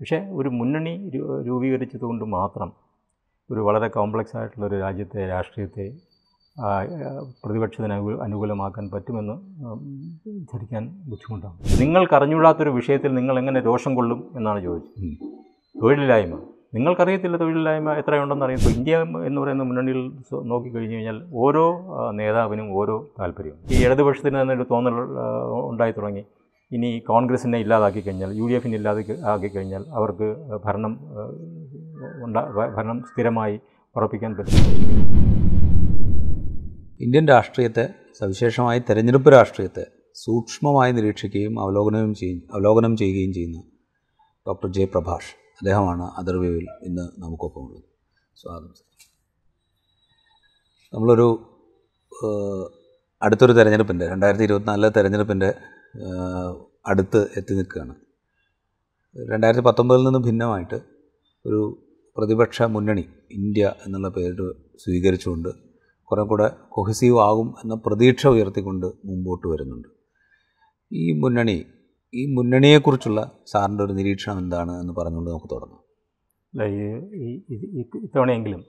പക്ഷേ ഒരു മുന്നണി രൂപീകരിച്ചതുകൊണ്ട് മാത്രം ഒരു വളരെ കോംപ്ലക്സ് ആയിട്ടുള്ള ഒരു രാജ്യത്തെ രാഷ്ട്രീയത്തെ പ്രതിപക്ഷത്തിന് അനു അനുകൂലമാക്കാൻ പറ്റുമെന്ന് ധരിക്കാൻ ബുദ്ധിമുട്ടാണ്. നിങ്ങൾക്കറിഞ്ഞുകൂടാത്തൊരു വിഷയത്തിൽ നിങ്ങൾ എങ്ങനെ രോഷം കൊള്ളും എന്നാണ് ചോദിച്ചത്. തൊഴിലില്ലായ്മ. നിങ്ങൾക്കറിയത്തില്ല തൊഴിലില്ലായ്മ എത്രയുണ്ടെന്ന് അറിയുമ്പോൾ ഇന്ത്യ എന്ന് പറയുന്ന മുന്നണിയിൽ നോക്കിക്കഴിഞ്ഞ് കഴിഞ്ഞാൽ ഓരോ നേതാവിനും ഓരോ താല്പര്യവും ഈ ഇടതുപക്ഷത്തിന് തന്നെ ഒരു തോന്നൽ ഉണ്ടായി തുടങ്ങി. ഇനി കോൺഗ്രസിനെ ഇല്ലാതാക്കി കഴിഞ്ഞാൽ യു ഡി എഫിനെ ഇല്ലാതാക്കി ആക്കി കഴിഞ്ഞാൽ അവർക്ക് ഭരണം ഉണ്ടാ ഭരണം സ്ഥിരമായി ഉറപ്പിക്കാൻ പറ്റും. ഇന്ത്യൻ രാഷ്ട്രീയത്തെ സവിശേഷമായി തെരഞ്ഞെടുപ്പ് രാഷ്ട്രീയത്തെ സൂക്ഷ്മമായി നിരീക്ഷിക്കുകയും അവലോകനവും ചെയ്യും അവലോകനം ചെയ്യുകയും ചെയ്യുന്ന ഡോക്ടർ ജെ പ്രഭാഷ് അദ്ദേഹമാണ് അതർവ്യൂവിൽ ഇന്ന് നമുക്കൊപ്പമുള്ളത്. സ്വാഗതം നമ്മളൊരു അടുത്തൊരു തെരഞ്ഞെടുപ്പിന്റെ രണ്ടായിരത്തി ഇരുപത്തിനാലിലെ തെരഞ്ഞെടുപ്പിന്റെ അടുത്ത് എത്തി നിൽക്കുകയാണ്. രണ്ടായിരത്തി പത്തൊമ്പതിൽ നിന്ന് ഭിന്നമായിട്ട് ഒരു പ്രതിപക്ഷ മുന്നണി ഇന്ത്യ എന്നുള്ള പേര് സ്വീകരിച്ചുകൊണ്ട് കുറേ കൂടെ കൊഹസീവ് ആകും എന്ന പ്രതീക്ഷ ഉയർത്തിക്കൊണ്ട് മുമ്പോട്ട് വരുന്നുണ്ട്. ഈ മുന്നണി ഈ മുന്നണിയെക്കുറിച്ചുള്ള സാറിന്റെ ഒരു നിരീക്ഷണം എന്താണ് എന്ന് പറഞ്ഞുകൊണ്ട് നമുക്ക് തുടങ്ങാം. അല്ല ഈ ഇത്തവണയെങ്കിലും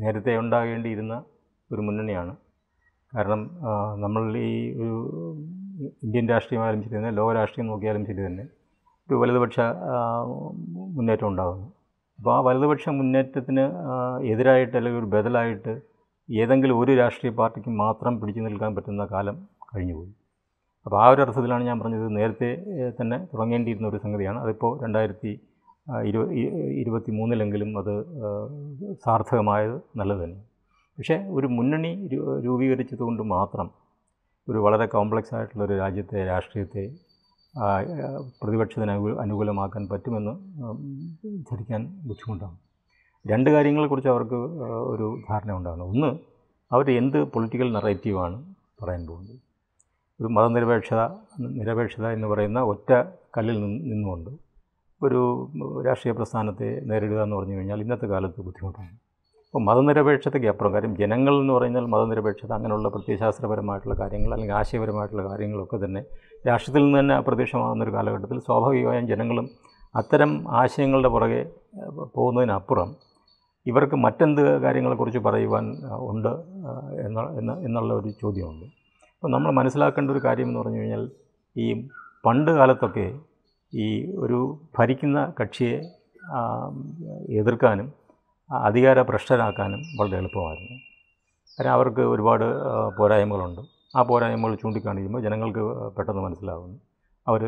നേരത്തെ ഉണ്ടാകേണ്ടിയിരുന്ന ഒരു മുന്നണിയാണ്. കാരണം നമ്മൾ ഈ ഒരു ഇന്ത്യൻ രാഷ്ട്രീയമായാലും ശരി തന്നെ ലോക രാഷ്ട്രീയം നോക്കിയാലും ശരി തന്നെ ഒരു വലതുപക്ഷ മുന്നേറ്റം ഉണ്ടാകുന്നു. അപ്പോൾ ആ വലതുപക്ഷ മുന്നേറ്റത്തിന് എതിരായിട്ട് അല്ലെങ്കിൽ ഒരു ബദലായിട്ട് ഏതെങ്കിലും ഒരു രാഷ്ട്രീയ പാർട്ടിക്ക് മാത്രം പിടിച്ചു നിൽക്കാൻ പറ്റുന്ന കാലം കഴിഞ്ഞുപോയി. അപ്പോൾ ആ ഒരു അർത്ഥത്തിലാണ് ഞാൻ പറഞ്ഞത് നേരത്തെ തന്നെ തുടങ്ങേണ്ടിയിരുന്ന ഒരു സംഗതിയാണ്. അതിപ്പോൾ രണ്ടായിരത്തി ഇരു ഇരുപത്തി മൂന്നിലെങ്കിലും അത് സാർത്ഥകമായത് നല്ലത് തന്നെ. പക്ഷേ ഒരു മുന്നണി രൂപീകരിച്ചതുകൊണ്ട് മാത്രം ഒരു വളരെ കോംപ്ലക്സ് ആയിട്ടുള്ളൊരു രാജ്യത്തെ രാഷ്ട്രീയത്തെ പ്രതിപക്ഷത്തിന് അനു അനുകൂലമാക്കാൻ പറ്റുമെന്ന് ധരിക്കാൻ ബുദ്ധിമുട്ടാണ്. രണ്ട് കാര്യങ്ങളെക്കുറിച്ച് അവർക്ക് ഒരു ധാരണ ഉണ്ടാകണം ഒന്ന് അവർ എന്ത് പൊളിറ്റിക്കൽ നറേറ്റീവാണ് പറയാൻ പോകുന്നത്? ഒരു മതനിരപേക്ഷത നിരപേക്ഷത എന്ന് പറയുന്ന ഒറ്റ കല്ലിൽ നിന്ന് നിന്നുകൊണ്ട് ഒരു രാഷ്ട്രീയ പ്രസ്ഥാനത്തെ നേരിടുക എന്ന് പറഞ്ഞു കഴിഞ്ഞാൽ ഇന്നത്തെ കാലത്ത് ബുദ്ധിമുട്ടാണ്. അപ്പോൾ മതനിരപേക്ഷതയ്ക്ക് അപ്പുറം. കാര്യം ജനങ്ങൾ എന്ന് പറഞ്ഞാൽ മതനിരപേക്ഷത അങ്ങനെയുള്ള പ്രത്യയശാസ്ത്രപരമായിട്ടുള്ള കാര്യങ്ങൾ അല്ലെങ്കിൽ ആശയപരമായിട്ടുള്ള കാര്യങ്ങളൊക്കെ തന്നെ രാഷ്ട്രത്തിൽ നിന്ന് തന്നെ അപ്രത്യക്ഷമാകുന്ന ഒരു കാലഘട്ടത്തിൽ സ്വാഭാവികമായും ജനങ്ങളും അത്തരം ആശയങ്ങളുടെ പുറകെ പോകുന്നതിനപ്പുറം ഇവർക്ക് മറ്റെന്ത് കാര്യങ്ങളെക്കുറിച്ച് പറയുവാൻ ഉണ്ട് എന്ന എന്ന എന്നുള്ള ഒരു ചോദ്യമുണ്ട്. അപ്പോൾ നമ്മൾ മനസ്സിലാക്കേണ്ട ഒരു കാര്യം എന്ന് പറഞ്ഞു കഴിഞ്ഞാൽ ഈ പണ്ട് കാലത്തൊക്കെ ഈ ഒരു ഭരിക്കുന്ന കക്ഷിയെ എതിർക്കാനും അധികാര ഭ്രഷ്ടരാക്കാനും വളരെ എളുപ്പമായിരുന്നു. കാരണം അവർക്ക് ഒരുപാട് പോരായ്മകളുണ്ട്. ആ പോരായ്മകൾ ചൂണ്ടിക്കാണിക്കുമ്പോൾ ജനങ്ങൾക്ക് പെട്ടെന്ന് മനസ്സിലാകുന്നു അവർ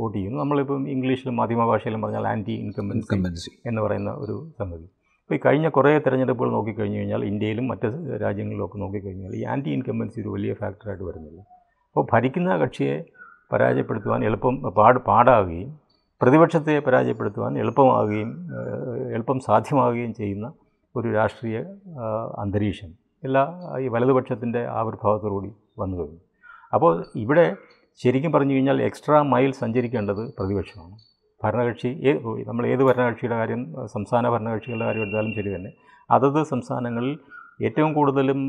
വോട്ട് ചെയ്യുന്നു. നമ്മളിപ്പം ഇംഗ്ലീഷിലും മാധ്യമ ഭാഷയിലും പറഞ്ഞാൽ ആന്റി ഇൻകംബൻസി എന്ന് പറയുന്ന ഒരു സംഗതി. അപ്പോൾ ഈ കഴിഞ്ഞ കുറേ തെരഞ്ഞെടുപ്പുകൾ നോക്കിക്കഴിഞ്ഞ് കഴിഞ്ഞാൽ ഇന്ത്യയിലും മറ്റ് രാജ്യങ്ങളിലും രാജ്യങ്ങളിലൊക്കെ നോക്കിക്കഴിഞ്ഞാൽ ഈ ആന്റി ഇൻകംബൻസി ഒരു വലിയ ഫാക്ടറായിട്ട് വരുന്നില്ല. അപ്പോൾ ഭരിക്കുന്ന കക്ഷിയെ പരാജയപ്പെടുത്തുവാൻ എളുപ്പം പാട് പാടാകുകയും പ്രതിപക്ഷത്തെ പരാജയപ്പെടുത്തുവാൻ എളുപ്പമാകുകയും എളുപ്പം സാധ്യമാകുകയും ചെയ്യുന്ന ഒരു രാഷ്ട്രീയ അന്തരീക്ഷം എല്ലാ ഈ വലതുപക്ഷത്തിന്റെ ആവിർഭാവത്തോടുകൂടി വന്നു കഴിഞ്ഞു. അപ്പോൾ ഇവിടെ ശരിക്കും പറഞ്ഞു കഴിഞ്ഞാൽ എക്സ്ട്രാ മൈൽ സഞ്ചരിക്കേണ്ടത് പ്രതിപക്ഷമാണ്. ഭരണകക്ഷി നമ്മൾ ഏത് ഭരണകക്ഷിയുടെ കാര്യം സംസ്ഥാന ഭരണകക്ഷികളുടെ കാര്യം എടുത്താലും ശരി തന്നെ അതത് സംസ്ഥാനങ്ങളിൽ ഏറ്റവും കൂടുതലും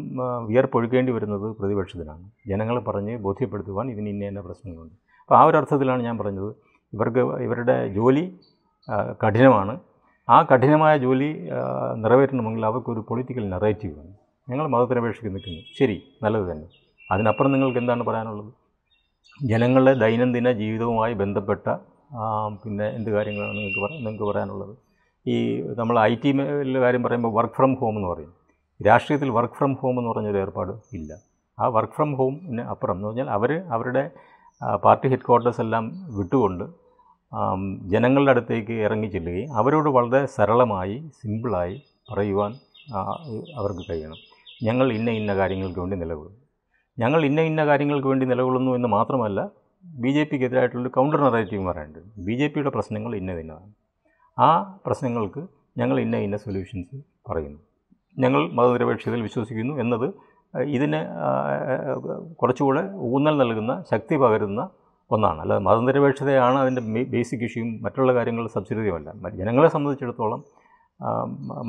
വിയർപ്പൊഴുക്കേണ്ടി വരുന്നത് പ്രതിപക്ഷത്തിനാണ്. ജനങ്ങളെ പറഞ്ഞ് ബോധ്യപ്പെടുത്തുവാൻ ഇതിന് ഇന്ന പ്രശ്നങ്ങളുണ്ട്. അപ്പോൾ ആ ഒരു അർത്ഥത്തിലാണ് ഞാൻ പറഞ്ഞത്. ഇവർക്ക് ഇവരുടെ ജോലി കഠിനമാണ്. ആ കഠിനമായ ജോലി നിറവേറ്റണമെങ്കിൽ അവർക്കൊരു പൊളിറ്റിക്കൽ നറേറ്റീവ് വേണം. ഞങ്ങൾ മതത്തിനപേക്ഷയ്ക്ക് നിൽക്കുന്നു. ശരി നല്ലത് തന്നെ. അതിനപ്പുറം നിങ്ങൾക്ക് എന്താണ് പറയാനുള്ളത്? ജനങ്ങളുടെ ദൈനംദിന ജീവിതവുമായി ബന്ധപ്പെട്ട പിന്നെ എന്ത് കാര്യങ്ങളാണ് നിങ്ങൾക്ക് പറയാൻ നിങ്ങൾക്ക് പറയാനുള്ളത്? ഈ നമ്മൾ ഐ ടി കാര്യം പറയുമ്പോൾ വർക്ക് ഫ്രം ഹോം എന്ന് പറയും. രാഷ്ട്രീയത്തിൽ വർക്ക് ഫ്രം ഹോം എന്ന് പറഞ്ഞൊരു ഏർപ്പാട് ഇല്ല. ആ വർക്ക് ഫ്രം ഹോമിന് അപ്പുറം എന്ന് പറഞ്ഞാൽ അവർ അവരുടെ പാർട്ടി ഹെഡ് ക്വാർട്ടേഴ്സ് എല്ലാം വിട്ടുകൊണ്ട് ജനങ്ങളുടെ അടുത്തേക്ക് ഇറങ്ങി ചെല്ലുകയും അവരോട് വളരെ സരളമായി സിമ്പിളായി പറയുവാൻ അവർക്ക് കഴിയണം. ഞങ്ങൾ ഇന്ന ഇന്ന കാര്യങ്ങൾക്ക് വേണ്ടി നിലകൊള്ളും ഞങ്ങൾ ഇന്ന ഇന്ന കാര്യങ്ങൾക്ക് വേണ്ടി നിലകൊള്ളുന്നു എന്ന് മാത്രമല്ല ബി ജെ പിക്ക് എതിരായിട്ടുള്ളൊരു കൗണ്ടർ നറേറ്റീവ് പറയാനുണ്ട്. ബി ജെ പിയുടെ പ്രശ്നങ്ങൾ ഇന്ന ഇന്നതാണ്. ആ പ്രശ്നങ്ങൾക്ക് ഞങ്ങൾ ഇന്ന ഇന്ന സൊല്യൂഷൻസ് പറയുന്നു. ഞങ്ങൾ മതനിരപേക്ഷതയിൽ വിശ്വസിക്കുന്നു എന്നത് ഇതിന് കുറച്ചുകൂടെ ഊന്നൽ നൽകുന്ന ശക്തി പകരുന്ന ഒന്നാണ്. അല്ലാതെ മതനിരപേക്ഷതയാണ് അതിന്റെ ബേസിക് ഇഷ്യൂയും മറ്റുള്ള കാര്യങ്ങൾ സബ്സിഡിയുമല്ല. ജനങ്ങളെ സംബന്ധിച്ചിടത്തോളം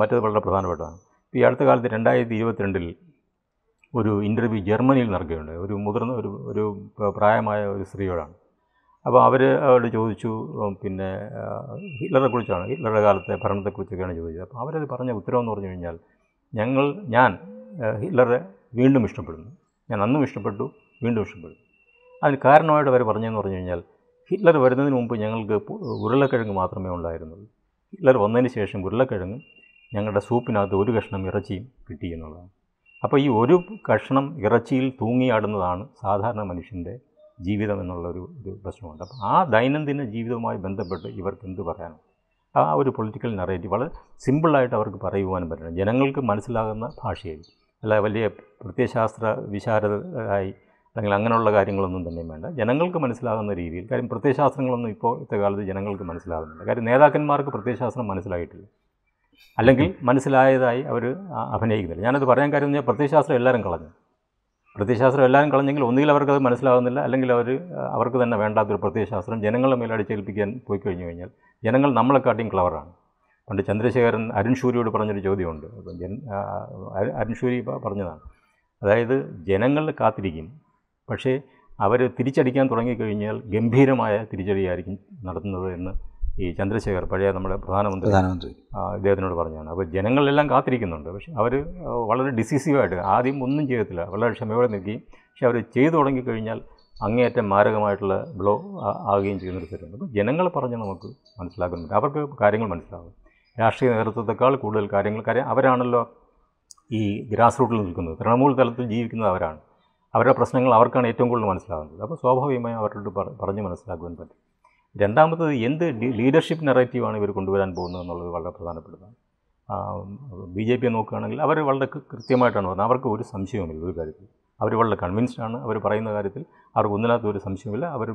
മറ്റത് വളരെ പ്രധാനപ്പെട്ടതാണ്. ഈ അടുത്ത കാലത്ത് രണ്ടായിരത്തി ഇരുപത്തിരണ്ടിൽ ഒരു ഇന്റർവ്യൂ ജർമ്മനിയിൽ നടക്കുകയുണ്ട് ഒരു മുതിർന്ന ഒരു ഒരു പ്രായമായ ഒരു സ്ത്രീയോടാണ്. അപ്പോൾ അവർ അവരോട് ചോദിച്ചു പിന്നെ ഹിറ്റ്ലറെ കുറിച്ചാണ്. ഹിറ്റ്ലറുടെ കാലത്തെ ഭരണത്തെക്കുറിച്ചൊക്കെയാണ് ചോദിച്ചത്. അപ്പോൾ അവരത് പറഞ്ഞ ഉത്തരവെന്ന് പറഞ്ഞു കഴിഞ്ഞാൽ ഞങ്ങൾ ഞാൻ ഹിറ്റ്ലറെ വീണ്ടും ഇഷ്ടപ്പെടുന്നു. ഞാൻ അന്നും ഇഷ്ടപ്പെട്ടു വീണ്ടും ഇഷ്ടപ്പെടുന്നു. അതിന് കാരണമായിട്ട് അവർ പറഞ്ഞതെന്ന് പറഞ്ഞു കഴിഞ്ഞാൽ ഹിറ്റ്ലർ വരുന്നതിന് മുമ്പ് ഞങ്ങൾക്ക് ഉരുളക്കിഴങ്ങ് മാത്രമേ ഉണ്ടായിരുന്നുള്ളൂ. ഹിറ്റ്ലർ വന്നതിന് ശേഷം ഉരുളക്കിഴങ്ങ് ഞങ്ങളുടെ സൂപ്പിനകത്ത് ഒരു കഷ്ണം ഇറച്ചിയും കിട്ടി എന്നുള്ളതാണ്. അപ്പോൾ ഈ ഒരു കഷ്ണം ഇറച്ചിയിൽ തൂങ്ങിയാടുന്നതാണ് സാധാരണ മനുഷ്യന്റെ ജീവിതം എന്നുള്ളൊരു ഒരു പ്രശ്നമുണ്ട്. അപ്പോൾ ആ ദൈനംദിന ജീവിതവുമായി ബന്ധപ്പെട്ട് ഇവർക്ക് എന്ത് പറയാനും ആ ഒരു പൊളിറ്റിക്കൽ നറേറ്റീവ് വളരെ സിമ്പിളായിട്ട് അവർക്ക് പറയുവാനും പറ്റണം. ജനങ്ങൾക്ക് മനസ്സിലാകുന്ന ഭാഷയിൽ അല്ല വലിയ പ്രത്യയശാസ്ത്ര വിശാരദരായി അല്ലെങ്കിൽ അങ്ങനെയുള്ള കാര്യങ്ങളൊന്നും തന്നെ വേണ്ട. ജനങ്ങൾക്ക് മനസ്സിലാകുന്ന രീതിയിൽ കാര്യം പ്രത്യയശാസ്ത്രങ്ങളൊന്നും ഇപ്പോൾ ഇത്തെ കാലത്ത് ജനങ്ങൾക്ക് മനസ്സിലാകുന്നില്ല. കാര്യം നേതാക്കന്മാർക്ക് പ്രത്യയശാസ്ത്രം മനസ്സിലായിട്ടില്ല. അല്ലെങ്കിൽ മനസ്സിലായതായി അവർ അഭിനയിക്കുന്നില്ല. ഞാനത് പറയാൻ കാര്യം എന്ന് പറഞ്ഞാൽ പ്രത്യയശാസ്ത്രം എല്ലാവരും കളഞ്ഞു. പ്രത്യയശാസ്ത്രം എല്ലാവരും കളഞ്ഞെങ്കിൽ ഒന്നുകിൽ അവർക്കത് മനസ്സിലാകുന്നില്ല അല്ലെങ്കിൽ അവർ അവർക്ക് തന്നെ വേണ്ടാത്തൊരു പ്രത്യയശാസ്ത്രം ജനങ്ങളെ മേൽ അടിച്ചേൽപ്പിക്കാൻ പോയി കഴിഞ്ഞു കഴിഞ്ഞാൽ ജനങ്ങൾ നമ്മളെക്കാട്ടിയും ക്ലവറാണ് പണ്ട് ചന്ദ്രശേഖരൻ അരുൺ ശൂരിയോട് പറഞ്ഞൊരു ചോദ്യമുണ്ട്. അപ്പം ജൻ അരുൺ ശൂരി പറഞ്ഞതാണ്. അതായത് ജനങ്ങൾ കാത്തിരിക്കും പക്ഷേ അവർ തിരിച്ചടിക്കാൻ തുടങ്ങിക്കഴിഞ്ഞാൽ ഗംഭീരമായ തിരിച്ചടിയായിരിക്കും നടത്തുന്നത് എന്ന് ഈ ചന്ദ്രശേഖർ പഴയ നമ്മുടെ പ്രധാനമന്ത്രി പ്രധാനമന്ത്രി. ഇദ്ദേഹത്തിനോട് പറഞ്ഞാണ്. അപ്പോൾ ജനങ്ങളെല്ലാം കാത്തിരിക്കുന്നുണ്ട്. പക്ഷേ അവർ വളരെ ഡിസിസീവായിട്ട് ആദ്യം ഒന്നും ചെയ്യത്തില്ല വളരെ ക്ഷമയോടെ നിൽക്കുകയും പക്ഷെ അവർ ചെയ്തു തുടങ്ങിക്കഴിഞ്ഞാൽ അങ്ങേയറ്റം മാരകമായിട്ടുള്ള ബ്ലോ ആകുകയും ചെയ്യുന്നൊരു സ്ഥലമുണ്ട് അപ്പോൾ ജനങ്ങൾ പറഞ്ഞ് നമുക്ക് മനസ്സിലാക്കുന്നുണ്ട്. അവർക്ക് കാര്യങ്ങൾ മനസ്സിലാകും. രാഷ്ട്രീയ നേതൃത്വത്തെക്കാൾ കൂടുതൽ കാര്യങ്ങൾ കാര്യം അവരാണല്ലോ ഈ ഗ്രാസ് റൂട്ടിൽ നിൽക്കുന്നത്. തൃണമൂൽ തലത്തിൽ ജീവിക്കുന്നത് അവരാണ്. അവരുടെ പ്രശ്നങ്ങൾ അവർക്കാണ് ഏറ്റവും കൂടുതൽ മനസ്സിലാകുന്നത്. അപ്പോൾ സ്വാഭാവികമായും അവരോട് പറഞ്ഞു മനസ്സിലാക്കുവാൻ പറ്റും. രണ്ടാമത്തത് എന്ത് ലീഡർഷിപ്പ് നെറേറ്റീവാണ് ഇവർ കൊണ്ടുവരാൻ പോകുന്നത് എന്നുള്ളത് വളരെ പ്രധാനപ്പെട്ടതാണ്. ബി ജെ പിയെ നോക്കുകയാണെങ്കിൽ അവർ വളരെ കൃത്യമായിട്ടാണ് പറഞ്ഞത്. അവർക്ക് ഒരു സംശയവുമില്ല ഒരു കാര്യത്തിൽ. അവർ വളരെ കൺവിൻസ്ഡ് ആണ്. അവർ പറയുന്ന കാര്യത്തിൽ അവർക്ക് ഒന്നിനകത്ത് ഒരു സംശയമില്ല അവർ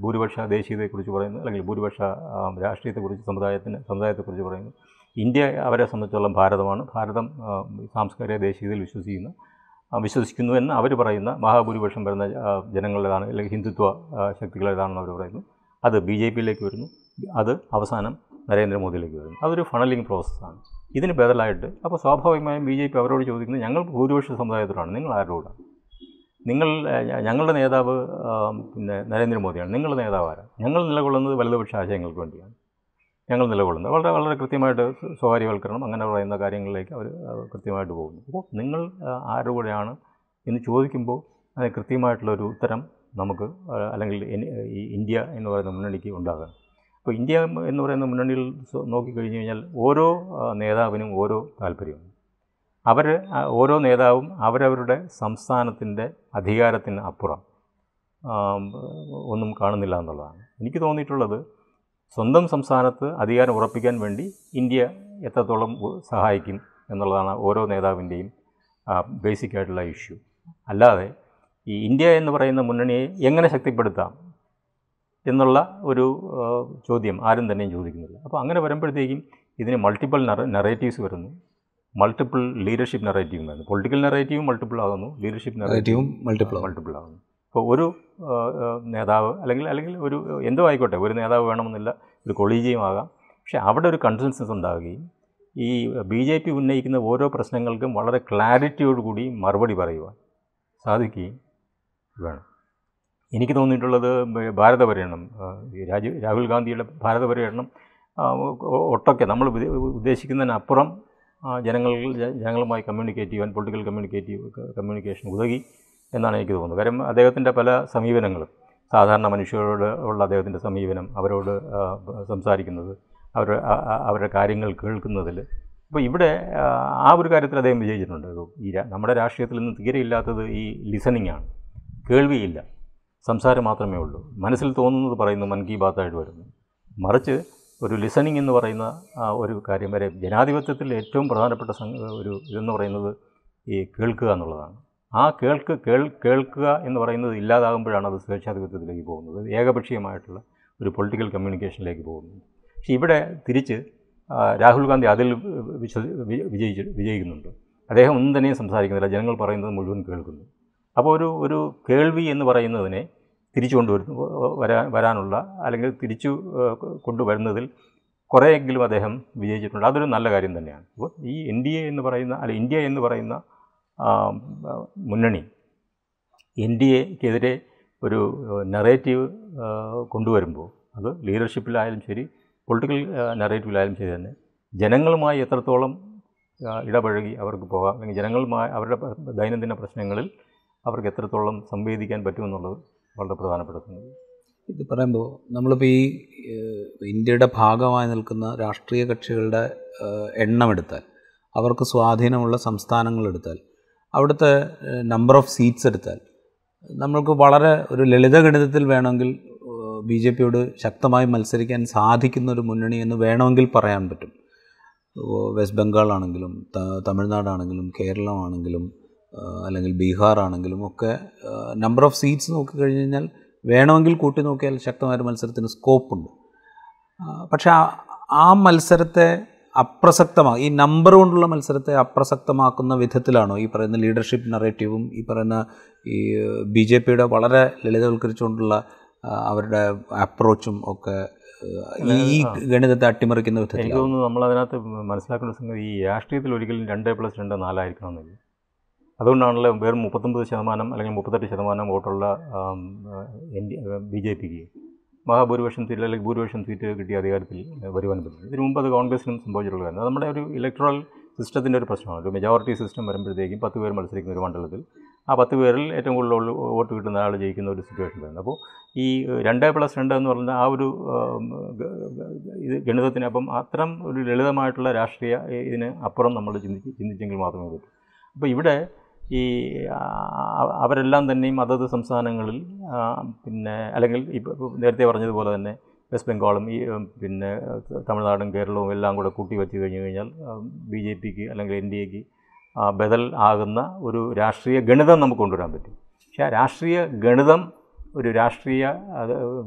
ഭൂരിപക്ഷ ദേശീയതയെക്കുറിച്ച് പറയുന്നു അല്ലെങ്കിൽ ഭൂരിപക്ഷ രാഷ്ട്രീയത്തെക്കുറിച്ച് സമുദായത്തിന് സമുദായത്തെക്കുറിച്ച് പറയുന്നു. ഇന്ത്യ അവരെ സംബന്ധിച്ചോളം ഭാരതമാണ്. ഭാരതം സാംസ്കാരിക ദേശീയതയിൽ വിശ്വസിക്കുന്ന. വിശ്വസിക്കുന്നു എന്ന് അവർ പറയുന്ന മഹാഭൂരിപക്ഷം വരുന്ന ജനങ്ങളുടേതാണ് അല്ലെങ്കിൽ ഹിന്ദുത്വ ശക്തികളുടേതാണെന്ന് അവർ പറയുന്നു. അത് ബി ജെ പിയിലേക്ക് വരുന്നു. അത് അവസാനം നരേന്ദ്രമോദിയിലേക്ക് വരുന്നു. അതൊരു ഫണലിംഗ് പ്രോസസ്സാണ് ഇതിന് ബദലായിട്ട് അപ്പോൾ സ്വാഭാവികമായും ബി ജെ പി അവരോട് ചോദിക്കുന്നത് ഞങ്ങൾ ഭൂരിപക്ഷ സമുദായത്തിലാണ് നിങ്ങൾ ആരോടാണ് നിങ്ങൾ ഞങ്ങളുടെ നേതാവ് പിന്നെ നരേന്ദ്രമോദിയാണ്. നിങ്ങളുടെ നേതാവ് ആരാണ്? ഞങ്ങൾ നിലകൊള്ളുന്നത് വലതുപക്ഷ ആശയങ്ങൾക്ക് വേണ്ടിയാണ്. ഞങ്ങൾ നിലകൊള്ളുന്നത് വളരെ വളരെ കൃത്യമായിട്ട് സ്വ- സ്വകാര്യവൽക്കരണം അങ്ങനെ പറയുന്ന കാര്യങ്ങളിലേക്ക് അവർ കൃത്യമായിട്ട് പോകുന്നു. അപ്പോൾ നിങ്ങൾ ആ, ആരുടെ കൂടെയാണ് എന്ന് ചോദിക്കുമ്പോൾ അതിന് കൃത്യമായിട്ടുള്ളൊരു ഉത്തരം നമുക്ക് അല്ലെങ്കിൽ ഈ ഇന്ത്യ എന്ന് പറയുന്ന മുന്നണിക്ക് ഉണ്ടാകാം അപ്പോൾ ഇന്ത്യ എന്ന് പറയുന്ന മുന്നണിയിൽ നോക്കിക്കഴിഞ്ഞ് കഴിഞ്ഞാൽ ഓരോ നേതാവിനും ഓരോ താല്പര്യമാണ് അവർ ഓരോ നേതാവും അവരവരുടെ സംസ്ഥാനത്തിന്റെ അധികാരത്തിന് അപ്പുറം. ഒന്നും കാണുന്നില്ല എന്നുള്ളതാണ്. എനിക്ക് തോന്നിയിട്ടുള്ളത് സ്വന്തം സംസ്ഥാനത്ത് അധികാരം ഉറപ്പിക്കാൻ വേണ്ടി ഇന്ത്യ എത്രത്തോളം സഹായിക്കും എന്നുള്ളതാണ് ഓരോ നേതാവിന്റെയും ബേസിക് ആയിട്ടുള്ള ഇഷ്യൂ അല്ലാതെ ഈ ഇന്ത്യ എന്ന് പറയുന്ന മുന്നണിയെ എങ്ങനെ ശക്തിപ്പെടുത്താം എന്നുള്ള ഒരു ചോദ്യം ആരും തന്നെയും ചോദിക്കുന്നില്ല. അപ്പോൾ അങ്ങനെ വരുമ്പോഴത്തേക്കും ഇതിന് മൾട്ടിപ്പിൾ നറേറ്റീവ്സ് വരുന്നു. മൾട്ടിപ്പിൾ ലീഡർഷിപ്പ് നറേറ്റീവും വരുന്നു. പൊളിറ്റിക്കൽ നറേറ്റീവും മൾട്ടിപ്പിൾ ആകുന്നു. ലീഡർഷിപ്പ് നറേറ്റീവും മൾട്ടിപ്പിൾ മൾട്ടിപ്പിൾ ആകുന്നു. ഇപ്പോൾ ഒരു നേതാവ് അല്ലെങ്കിൽ അല്ലെങ്കിൽ ഒരു എന്തോ ആയിക്കോട്ടെ ഒരു നേതാവ് വേണമെന്നില്ല ഒരു കൊളീജിയം ആകാം. പക്ഷേ അവിടെ ഒരു കൺസെൻസസ് ഉണ്ടാവുകയും ഈ ബി ജെ പി ഉന്നയിക്കുന്ന ഓരോ പ്രശ്നങ്ങൾക്കും വളരെ ക്ലാരിറ്റിയോടുകൂടി മറുപടി പറയുവാൻ സാധിക്കുകയും വേണം. എനിക്ക് തോന്നിയിട്ടുള്ളത് ഭാരത പര്യടനം രാജു രാഹുൽ ഗാന്ധിയുടെ ഭാരത പര്യടനം ഒട്ടൊക്കെ നമ്മൾ ഉദ്ദ- ഉദ്ദേശിക്കുന്നതിനപ്പുറം ജനങ്ങൾ ജനങ്ങളുമായി കമ്മ്യൂണിക്കേറ്റ് ചെയ്യുവാൻ പൊളിറ്റിക്കൽ കമ്മ്യൂണിക്കേറ്റീവ് കമ്മ്യൂണിക്കേഷൻ ഉതകി എന്നാണ് എനിക്ക് തോന്നുന്നത്. കാര്യം അദ്ദേഹത്തിന്റെ പല സമീപനങ്ങളും സാധാരണ മനുഷ്യരോട് ഉള്ള അദ്ദേഹത്തിന്റെ സമീപനം അവരോട് സംസാരിക്കുന്നത് അവർ അവരുടെ കാര്യങ്ങൾ കേൾക്കുന്നതിൽ. അപ്പോൾ ഇവിടെ ആ, ഒരു കാര്യത്തിൽ അദ്ദേഹം വിജയിച്ചിട്ടുണ്ട്. ഈ നമ്മുടെ രാഷ്ട്രീയത്തിൽ നിന്ന് തീരെ ഇല്ലാത്തത് ഈ ലിസണിങ് ആണ്. കേൾവിയില്ല. സംസാരം മാത്രമേ ഉള്ളൂ. മനസ്സിൽ തോന്നുന്നത് പറയുന്നു മൻ കി ബാത്തായിട്ട് വരുന്നു. മറിച്ച് ഒരു ലിസണിങ് എന്ന് പറയുന്ന ഒരു കാര്യം വരെ ജനാധിപത്യത്തിൽ ഏറ്റവും പ്രധാനപ്പെട്ട ഒരു ഇതെന്ന് പറയുന്നത് ഈ കേൾക്കുക എന്നുള്ളതാണ്. ആ കേൾക്ക് കേൾ കേൾക്കുക എന്ന് പറയുന്നത് ഇല്ലാതാകുമ്പോഴാണ് അത് സ്വേച്ഛാധിപത്യത്തിലേക്ക് പോകുന്നത്. ഏകപക്ഷീയമായിട്ടുള്ള ഒരു പൊളിറ്റിക്കൽ കമ്മ്യൂണിക്കേഷനിലേക്ക് പോകുന്നത്. പക്ഷേ ഇവിടെ തിരിച്ച് രാഹുൽ ഗാന്ധി അതിൽ വിശ്വ വിജയിച്ച് വിജയിക്കുന്നുണ്ട്. അദ്ദേഹം ഒന്നും തന്നെയും സംസാരിക്കുന്നില്ല. ജനങ്ങൾ പറയുന്നത് മുഴുവൻ കേൾക്കുന്നു. അപ്പോൾ ഒരു ഒരു കേൾവി എന്ന് പറയുന്നതിനെ തിരിച്ചു കൊണ്ടുവരുന്നു വരാൻ വരാനുള്ള അല്ലെങ്കിൽ തിരിച്ചു കൊണ്ടുവരുന്നതിൽ കുറേയെങ്കിലും അദ്ദേഹം വിജയിച്ചിട്ടുണ്ട്. അതൊരു നല്ല കാര്യം തന്നെയാണ്. അപ്പോൾ ഈ എൻ ഡി എ എന്ന് പറയുന്ന അല്ല ഇന്ത്യ എന്ന് പറയുന്ന മുന്നണി എൻ ഡി എക്കെതിരെ ഒരു നറേറ്റീവ് കൊണ്ടുവരുമ്പോൾ അത് ലീഡർഷിപ്പിലായാലും ശരി പൊളിറ്റിക്കൽ നറേറ്റീവിലായാലും ശരി തന്നെ ജനങ്ങളുമായി എത്രത്തോളം ഇടപഴകി അവർക്ക് പോകാം അല്ലെങ്കിൽ ജനങ്ങളുമായി അവരുടെ ദൈനംദിന പ്രശ്നങ്ങളിൽ അവർക്ക് എത്രത്തോളം സംവേദിക്കാൻ പറ്റുമെന്നുള്ളത് വളരെ പ്രധാനപ്പെട്ട സംഗതി. ഇത് പറയുമ്പോൾ നമ്മളിപ്പോൾ ഈ ഇന്ത്യയുടെ ഭാഗമായി നിൽക്കുന്ന രാഷ്ട്രീയ കക്ഷികളുടെ എണ്ണമെടുത്താൽ അവർക്ക് സ്വാധീനമുള്ള സംസ്ഥാനങ്ങൾ എടുത്താൽ അവിടുത്തെ നമ്പർ ഓഫ് സീറ്റ്സ് എടുത്താൽ നമ്മൾക്ക് വളരെ ഒരു ലളിത ഗണിതത്തിൽ വേണമെങ്കിൽ ബി ജെ പിയോട് ശക്തമായി മത്സരിക്കാൻ സാധിക്കുന്ന ഒരു മുന്നണി എന്ന് വേണമെങ്കിൽ പറയാൻ പറ്റും. വെസ്റ്റ് ബംഗാൾ ആണെങ്കിലും തമിഴ്നാടാണെങ്കിലും കേരളമാണെങ്കിലും അല്ലെങ്കിൽ ബീഹാർ ആണെങ്കിലും ഒക്കെ നമ്പർ ഓഫ് സീറ്റ്സ് നോക്കിക്കഴിഞ്ഞ് കഴിഞ്ഞാൽ വേണമെങ്കിൽ കൂട്ടി നോക്കിയാൽ ശക്തമായൊരു മത്സരത്തിന് സ്കോപ്പുണ്ട് പക്ഷേ ആ മത്സരത്തെ അപ്രസക്തമാ ഈ നമ്പർ കൊണ്ടുള്ള മത്സരത്തെ അപ്രസക്തമാക്കുന്ന വിധത്തിലാണോ ഈ പറയുന്ന ലീഡർഷിപ്പ് നറേറ്റീവും ഈ പറയുന്ന ഈ ബി ജെ പിയുടെ വളരെ ലളിതവൽക്കരിച്ചുകൊണ്ടുള്ള അവരുടെ അപ്രോച്ചും ഒക്കെ ഈ ഗണിതത്തെ അട്ടിമറിക്കുന്ന എനിക്ക് വിധത്തിലാണ് തോന്നുന്നു നമ്മളതിനകത്ത് മനസ്സിലാക്കുന്ന സംഗതി ഈ രാഷ്ട്രീയത്തിൽ ഒരിക്കലും രണ്ട് പ്ലസ് രണ്ട് നാലായിരിക്കണം എന്നില്ല അതുകൊണ്ടാണല്ലോ വെറും മുപ്പത്തൊമ്പത് ശതമാനം അല്ലെങ്കിൽ മുപ്പത്തെട്ട് ശതമാനം വോട്ടുള്ള എൻ ഡി ബി ജെ പിക്ക്. മഹാഭൂരിപക്ഷം സീറ്റ് അല്ലെങ്കിൽ ഭൂരിപക്ഷം സീറ്റ് കിട്ടിയ അധികാരത്തിൽ വരുവാൻ പറ്റും ഇതിനു മുമ്പ് അത് കോൺഗ്രസിനും സംഭവിച്ചിട്ടുള്ള കാര്യം. നമ്മുടെ ഒരു ഇലക്ട്രൽ സിസ്റ്റത്തിന്റെ ഒരു പ്രശ്നമാണ്. ഒരു മെജോറിറ്റി സിസ്റ്റം വരുമ്പോഴത്തേക്കും പത്ത് പേർ മത്സരിക്കുന്ന ഒരു മണ്ഡലത്തിൽ ആ പത്ത് പേരിൽ ഏറ്റവും കൂടുതൽ വോട്ട് കിട്ടുന്ന ആൾ ജയിക്കുന്ന ഒരു സിറ്റുവേഷൻ വരുന്നത് അപ്പോൾ ഈ രണ്ട് പ്ലസ് രണ്ട് എന്ന് പറഞ്ഞ ആ ഒരു ഇത് ഗണിതത്തിന് അപ്പം അത്തരം ഒരു ലളിതമായിട്ടുള്ള രാഷ്ട്രീയ ഇതിന് അപ്പുറം നമ്മൾ ചിന്തിച്ച് ചിന്തിച്ചെങ്കിൽ മാത്രമേ പറ്റൂ. അപ്പോൾ ഇവിടെ ഈ അവരെല്ലാം തന്നെയും അതത് സംസ്ഥാനങ്ങളിൽ പിന്നെ അല്ലെങ്കിൽ ഇപ്പോൾ നേരത്തെ പറഞ്ഞതുപോലെ തന്നെ വെസ്റ്റ് ബംഗാളും ഈ പിന്നെ തമിഴ്നാടും കേരളവും എല്ലാം കൂടെ കൂട്ടി വെച്ച് കഴിഞ്ഞു കഴിഞ്ഞാൽ ബി ജെ പിക്ക് അല്ലെങ്കിൽ എൻ ഡി എക്ക് ബദൽ ആകുന്ന ഒരു രാഷ്ട്രീയ ഗണിതം നമുക്ക് കൊണ്ടുവരാൻ പറ്റും. പക്ഷേ ആ രാഷ്ട്രീയ ഗണിതം ഒരു രാഷ്ട്രീയ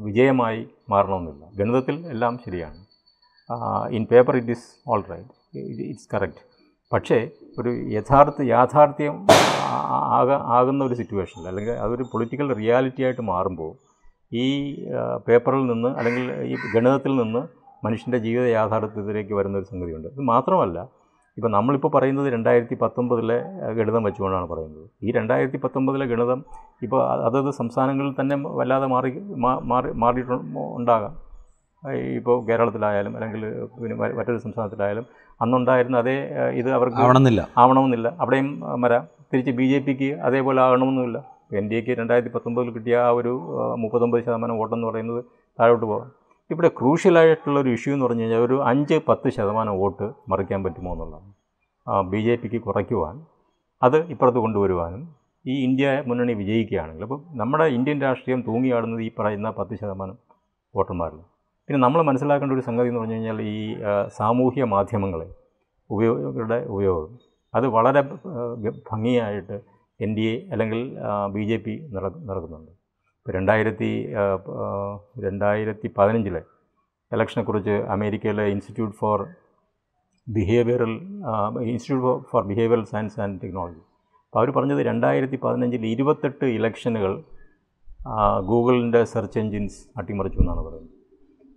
വിജയമായി മാറണമെന്നില്ല. ഗണിതത്തിൽ എല്ലാം ശരിയാണ്. In paper it is all right it's correct പക്ഷേ ഒരു യഥാർത്ഥ യാഥാർത്ഥ്യം ആകുന്ന ഒരു സിറ്റുവേഷനിൽ അല്ലെങ്കിൽ അതൊരു പൊളിറ്റിക്കൽ റിയാലിറ്റി ആയിട്ട് മാറുമ്പോൾ ഈ പേപ്പറിൽ നിന്ന് അല്ലെങ്കിൽ ഈ ഗണിതത്തിൽ നിന്ന് മനുഷ്യന്റെ ജീവിത യാഥാർത്ഥ്യത്തിലേക്ക് വരുന്ന ഒരു സംഗതിയുണ്ട്. ഇത് മാത്രമല്ല ഇപ്പോൾ നമ്മളിപ്പോൾ പറയുന്നത് രണ്ടായിരത്തി പത്തൊമ്പതിലെ ഗണിതം വെച്ചുകൊണ്ടാണ് പറയുന്നത്. ഈ രണ്ടായിരത്തി പത്തൊമ്പതിലെ ഗണിതം ഇപ്പോൾ അതത് സംസ്ഥാനങ്ങളിൽ തന്നെ വല്ലാതെ മാറി മാറി മാറിയിട്ട് ഉണ്ടാകാം. ഇപ്പോൾ കേരളത്തിലായാലും അല്ലെങ്കിൽ പിന്നെ മറ്റൊരു സംസ്ഥാനത്തിലായാലും അന്നുണ്ടായിരുന്ന അതേ ഇത് അവർക്ക് ആവണമെന്നില്ല. ആവണമെന്നില്ല. അവിടെയും വരാം തിരിച്ച് ബി ജെ പിക്ക് അതേപോലെ ആകണമെന്നില്ല എൻ ഡി എക്ക് രണ്ടായിരത്തി പത്തൊമ്പതിൽ കിട്ടിയ ആ ഒരു മുപ്പത്തൊമ്പത് ശതമാനം വോട്ടെന്ന് പറയുന്നത് താഴോട്ട് പോകാം. ഇവിടെ ക്രൂഷ്യലായിട്ടുള്ള ഒരു ഇഷ്യൂ എന്ന് പറഞ്ഞു കഴിഞ്ഞാൽ ഒരു അഞ്ച് പത്ത് ശതമാനം വോട്ട് മറിക്കാൻ പറ്റുമോ എന്നുള്ളതാണ്. ബി ജെ പിക്ക് കുറയ്ക്കുവാൻ അത് ഇപ്പുറത്ത് കൊണ്ടുവരുവാനും ഈ ഇന്ത്യ മുന്നണി വിജയിക്കുകയാണെങ്കിൽ അപ്പോൾ നമ്മുടെ ഇന്ത്യൻ രാഷ്ട്രീയം തൂങ്ങിയാടുന്നത് ഈ പറയുന്ന പത്ത് ശതമാനം വോട്ടർമാരിൽ. പിന്നെ നമ്മൾ മനസ്സിലാക്കേണ്ട ഒരു സംഗതി എന്ന് പറഞ്ഞു കഴിഞ്ഞാൽ ഈ സാമൂഹ്യ മാധ്യമങ്ങളെ ഉപയോഗങ്ങളുടെ ഉപയോഗം. അത് വളരെ ഭംഗിയായിട്ട് എൻ ഡി എ അല്ലെങ്കിൽ ബി ജെ പി നടക്കുന്നുണ്ട്. ഇപ്പോൾ രണ്ടായിരത്തി രണ്ടായിരത്തി പതിനഞ്ചിലെ ഇലക്ഷനെക്കുറിച്ച് അമേരിക്കയിലെ institute for behavioural institute for behavioural science and technology. അപ്പോൾ അവർ പറഞ്ഞത് രണ്ടായിരത്തി പതിനഞ്ചിൽ ഇരുപത്തെട്ട് ഇലക്ഷനുകൾ ഗൂഗിളിന്റെ സെർച്ച് എൻജിൻസ് അട്ടിമറിച്ചു എന്നാണ് പറയുന്നത്.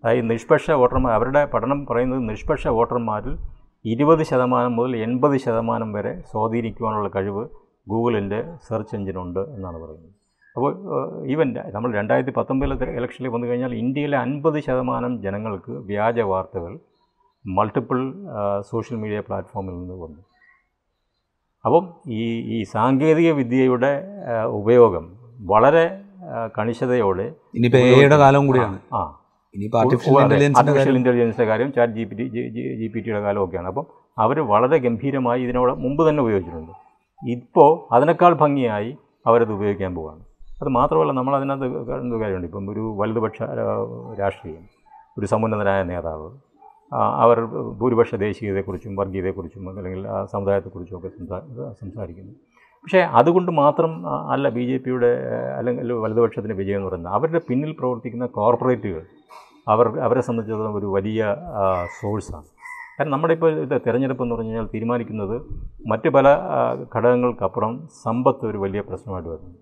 അതായത് നിഷ്പക്ഷ വോട്ടർമാർ അവരുടെ പഠനം പറയുന്നത് നിഷ്പക്ഷ വോട്ടർമാരിൽ ഇരുപത് ശതമാനം മുതൽ എൺപത് ശതമാനം വരെ സ്വാധീനിക്കുവാനുള്ള കഴിവ് ഗൂഗിളിന്റെ സെർച്ച് എഞ്ചിനുണ്ട് എന്നാണ് പറയുന്നത്. അപ്പോൾ ഈവൻ നമ്മൾ രണ്ടായിരത്തി പത്തൊമ്പതിലെ ഇലക്ഷനിൽ വന്നു കഴിഞ്ഞാൽ ഇന്ത്യയിലെ അൻപത് ശതമാനം ജനങ്ങൾക്ക് വ്യാജ വാർത്തകൾ മൾട്ടിപ്പിൾ സോഷ്യൽ മീഡിയ പ്ലാറ്റ്ഫോമിൽ നിന്ന് വന്നു. അപ്പം ഈ ഈ സാങ്കേതിക വിദ്യയുടെ ഉപയോഗം വളരെ കണിശതയോടെ ഇനിയിപ്പോൾ എയുടെ കാലം കൂടിയാണ്. ആ. ഇനിയിപ്പോൾ ആർട്ടിഫിഷ്യൽ ഇന്റലിജൻസിന്റെ ആർട്ടിഫിഷ്യൽ കാര്യം ഇന്റലിജൻസിന്റെ കാര്യം chat G P T G P ടിയുടെ കാലമൊക്കെയാണ്. അപ്പം അവർ വളരെ ഗംഭീരമായി ഇതിനോട് മുമ്പ് തന്നെ ഉപയോഗിച്ചിട്ടുണ്ട്. ഇപ്പോൾ അതിനേക്കാൾ ഭംഗിയായി അവരത് ഉപയോഗിക്കാൻ പോവുകയാണ് അത് മാത്രമല്ല നമ്മൾ അതിനകത്ത് കാണുന്ന കാര്യമുണ്ട്? ഇപ്പം ഒരു വലതുപക്ഷ രാഷ്ട്രീയം ഒരു സമുന്നതനായ നേതാവ് അവർ ഭൂരിപക്ഷ ദേശീയതയെക്കുറിച്ചും വർഗീയതയെക്കുറിച്ചും അല്ലെങ്കിൽ ആ സമുദായത്തെക്കുറിച്ചും ഒക്കെ സംസാ സംസാരിക്കുന്നു. പക്ഷേ അതുകൊണ്ട് മാത്രം അല്ല ബി ജെ പിയുടെ അല്ലെങ്കിൽ വലതുപക്ഷത്തിന്റെ വിജയം എന്ന് പറയുന്നത് അവരുടെ പിന്നിൽ പ്രവർത്തിക്കുന്ന കോർപ്പറേറ്റുകൾ അവർ അവരെ സംബന്ധിച്ചിടത്തോളം ഒരു വലിയ സോഴ്സാണ്. കാരണം നമ്മുടെ ഇപ്പോൾ ഇത് തിരഞ്ഞെടുപ്പ് എന്ന് പറഞ്ഞു കഴിഞ്ഞാൽ തീരുമാനിക്കുന്നത് മറ്റ് പല ഘടകങ്ങൾക്കപ്പുറം സമ്പത്ത് ഒരു വലിയ പ്രശ്നമായിട്ട് വരുന്നു.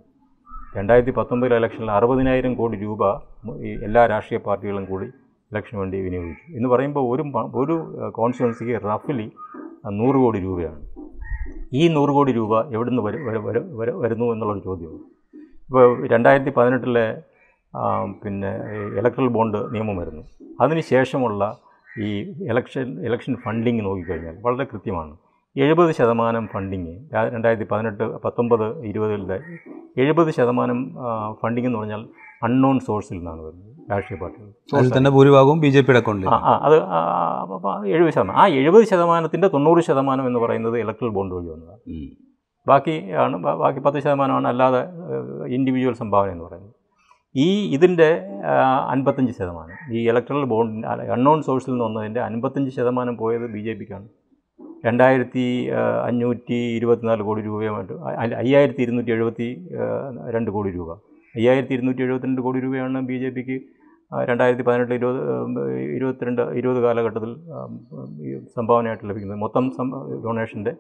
രണ്ടായിരത്തി പത്തൊമ്പതിലെ ഇലക്ഷനിൽ അറുപതിനായിരം കോടി രൂപ ഈ എല്ലാ രാഷ്ട്രീയ പാർട്ടികളും കൂടി ഇലക്ഷന് വേണ്ടി വിനിയോഗിച്ചു. എന്ന് പറയുമ്പോൾ ഒരു ഒരു കോൺസ്റ്റുവൻസിക്ക് റഫ്ലി നൂറ് കോടി രൂപയാണ്. ഈ നൂറ് കോടി രൂപ എവിടെ നിന്ന് വരു- വരു- വരു- വരു- വരുന്നു എന്നുള്ളൊരു ചോദ്യമാണ്. ഇപ്പോൾ രണ്ടായിരത്തി പതിനെട്ടിലെ പിന്നെ ഇലക്ട്രൽ ബോണ്ട് നിയമം വരുന്നു. അതിന് ശേഷമുള്ള ഈ ഇലക്ഷൻ ഇലക്ഷൻ ഫണ്ടിങ് നോക്കിക്കഴിഞ്ഞാൽ വളരെ കൃത്യമാണ്. എഴുപത് ശതമാനം ഫണ്ടിങ് രണ്ടായിരത്തി പതിനെട്ട് പത്തൊമ്പത് ഇരുപതിലെ എഴുപത് ശതമാനം ഫണ്ടിങ് എന്ന് പറഞ്ഞാൽ അൺനോൺ സോഴ്സിൽ നിന്നാണ് വരുന്നത് രാഷ്ട്രീയ പാർട്ടികൾ. അതിൽ തന്നെ ഭൂരിഭാഗവും ബി ജെ പിയുടെ അക്കൗണ്ടിൽ ആ അത് എഴുപത് ശതമാനം. ആ എഴുപത് ശതമാനത്തിന്റെ തൊണ്ണൂറ് ശതമാനം എന്ന് പറയുന്നത് ഇലക്ട്രൽ ബോണ്ട് വഴി വന്നതാണ്. ബാക്കി ആണ് ബാക്കി പത്ത് ശതമാനമാണ് അല്ലാതെ ഇൻഡിവിജ്വൽ സംഭാവന എന്ന് പറയുന്നത്. ഈ ഇതിന്റെ അൻപത്തഞ്ച് ശതമാനം ഈ ഇലക്ട്രൽ ബോണ്ട് അൺനോൺ സോഴ്സിൽ നിന്ന് വന്നതിന്റെ അൻപത്തഞ്ച് ശതമാനം പോയത് ബി ജെ പിക്കാണ്. രണ്ടായിരത്തി അഞ്ഞൂറ്റി ഇരുപത്തിനാല് കോടി രൂപയുമായിട്ട് അയ്യായിരത്തി ഇരുന്നൂറ്റി എഴുപത്തി രണ്ട് കോടി രൂപ. അയ്യായിരത്തി ഇരുന്നൂറ്റി എഴുപത്തിരണ്ട് കോടി രൂപയാണ് ബി ജെ പിക്ക് രണ്ടായിരത്തി പതിനെട്ട് ഇരുപത് ഇരുപത്തിരണ്ട് ഇരുപത് കാലഘട്ടത്തിൽ സംഭാവനയായിട്ട് ലഭിക്കുന്നത്. മൊത്തം ഡൊണേഷന്റെ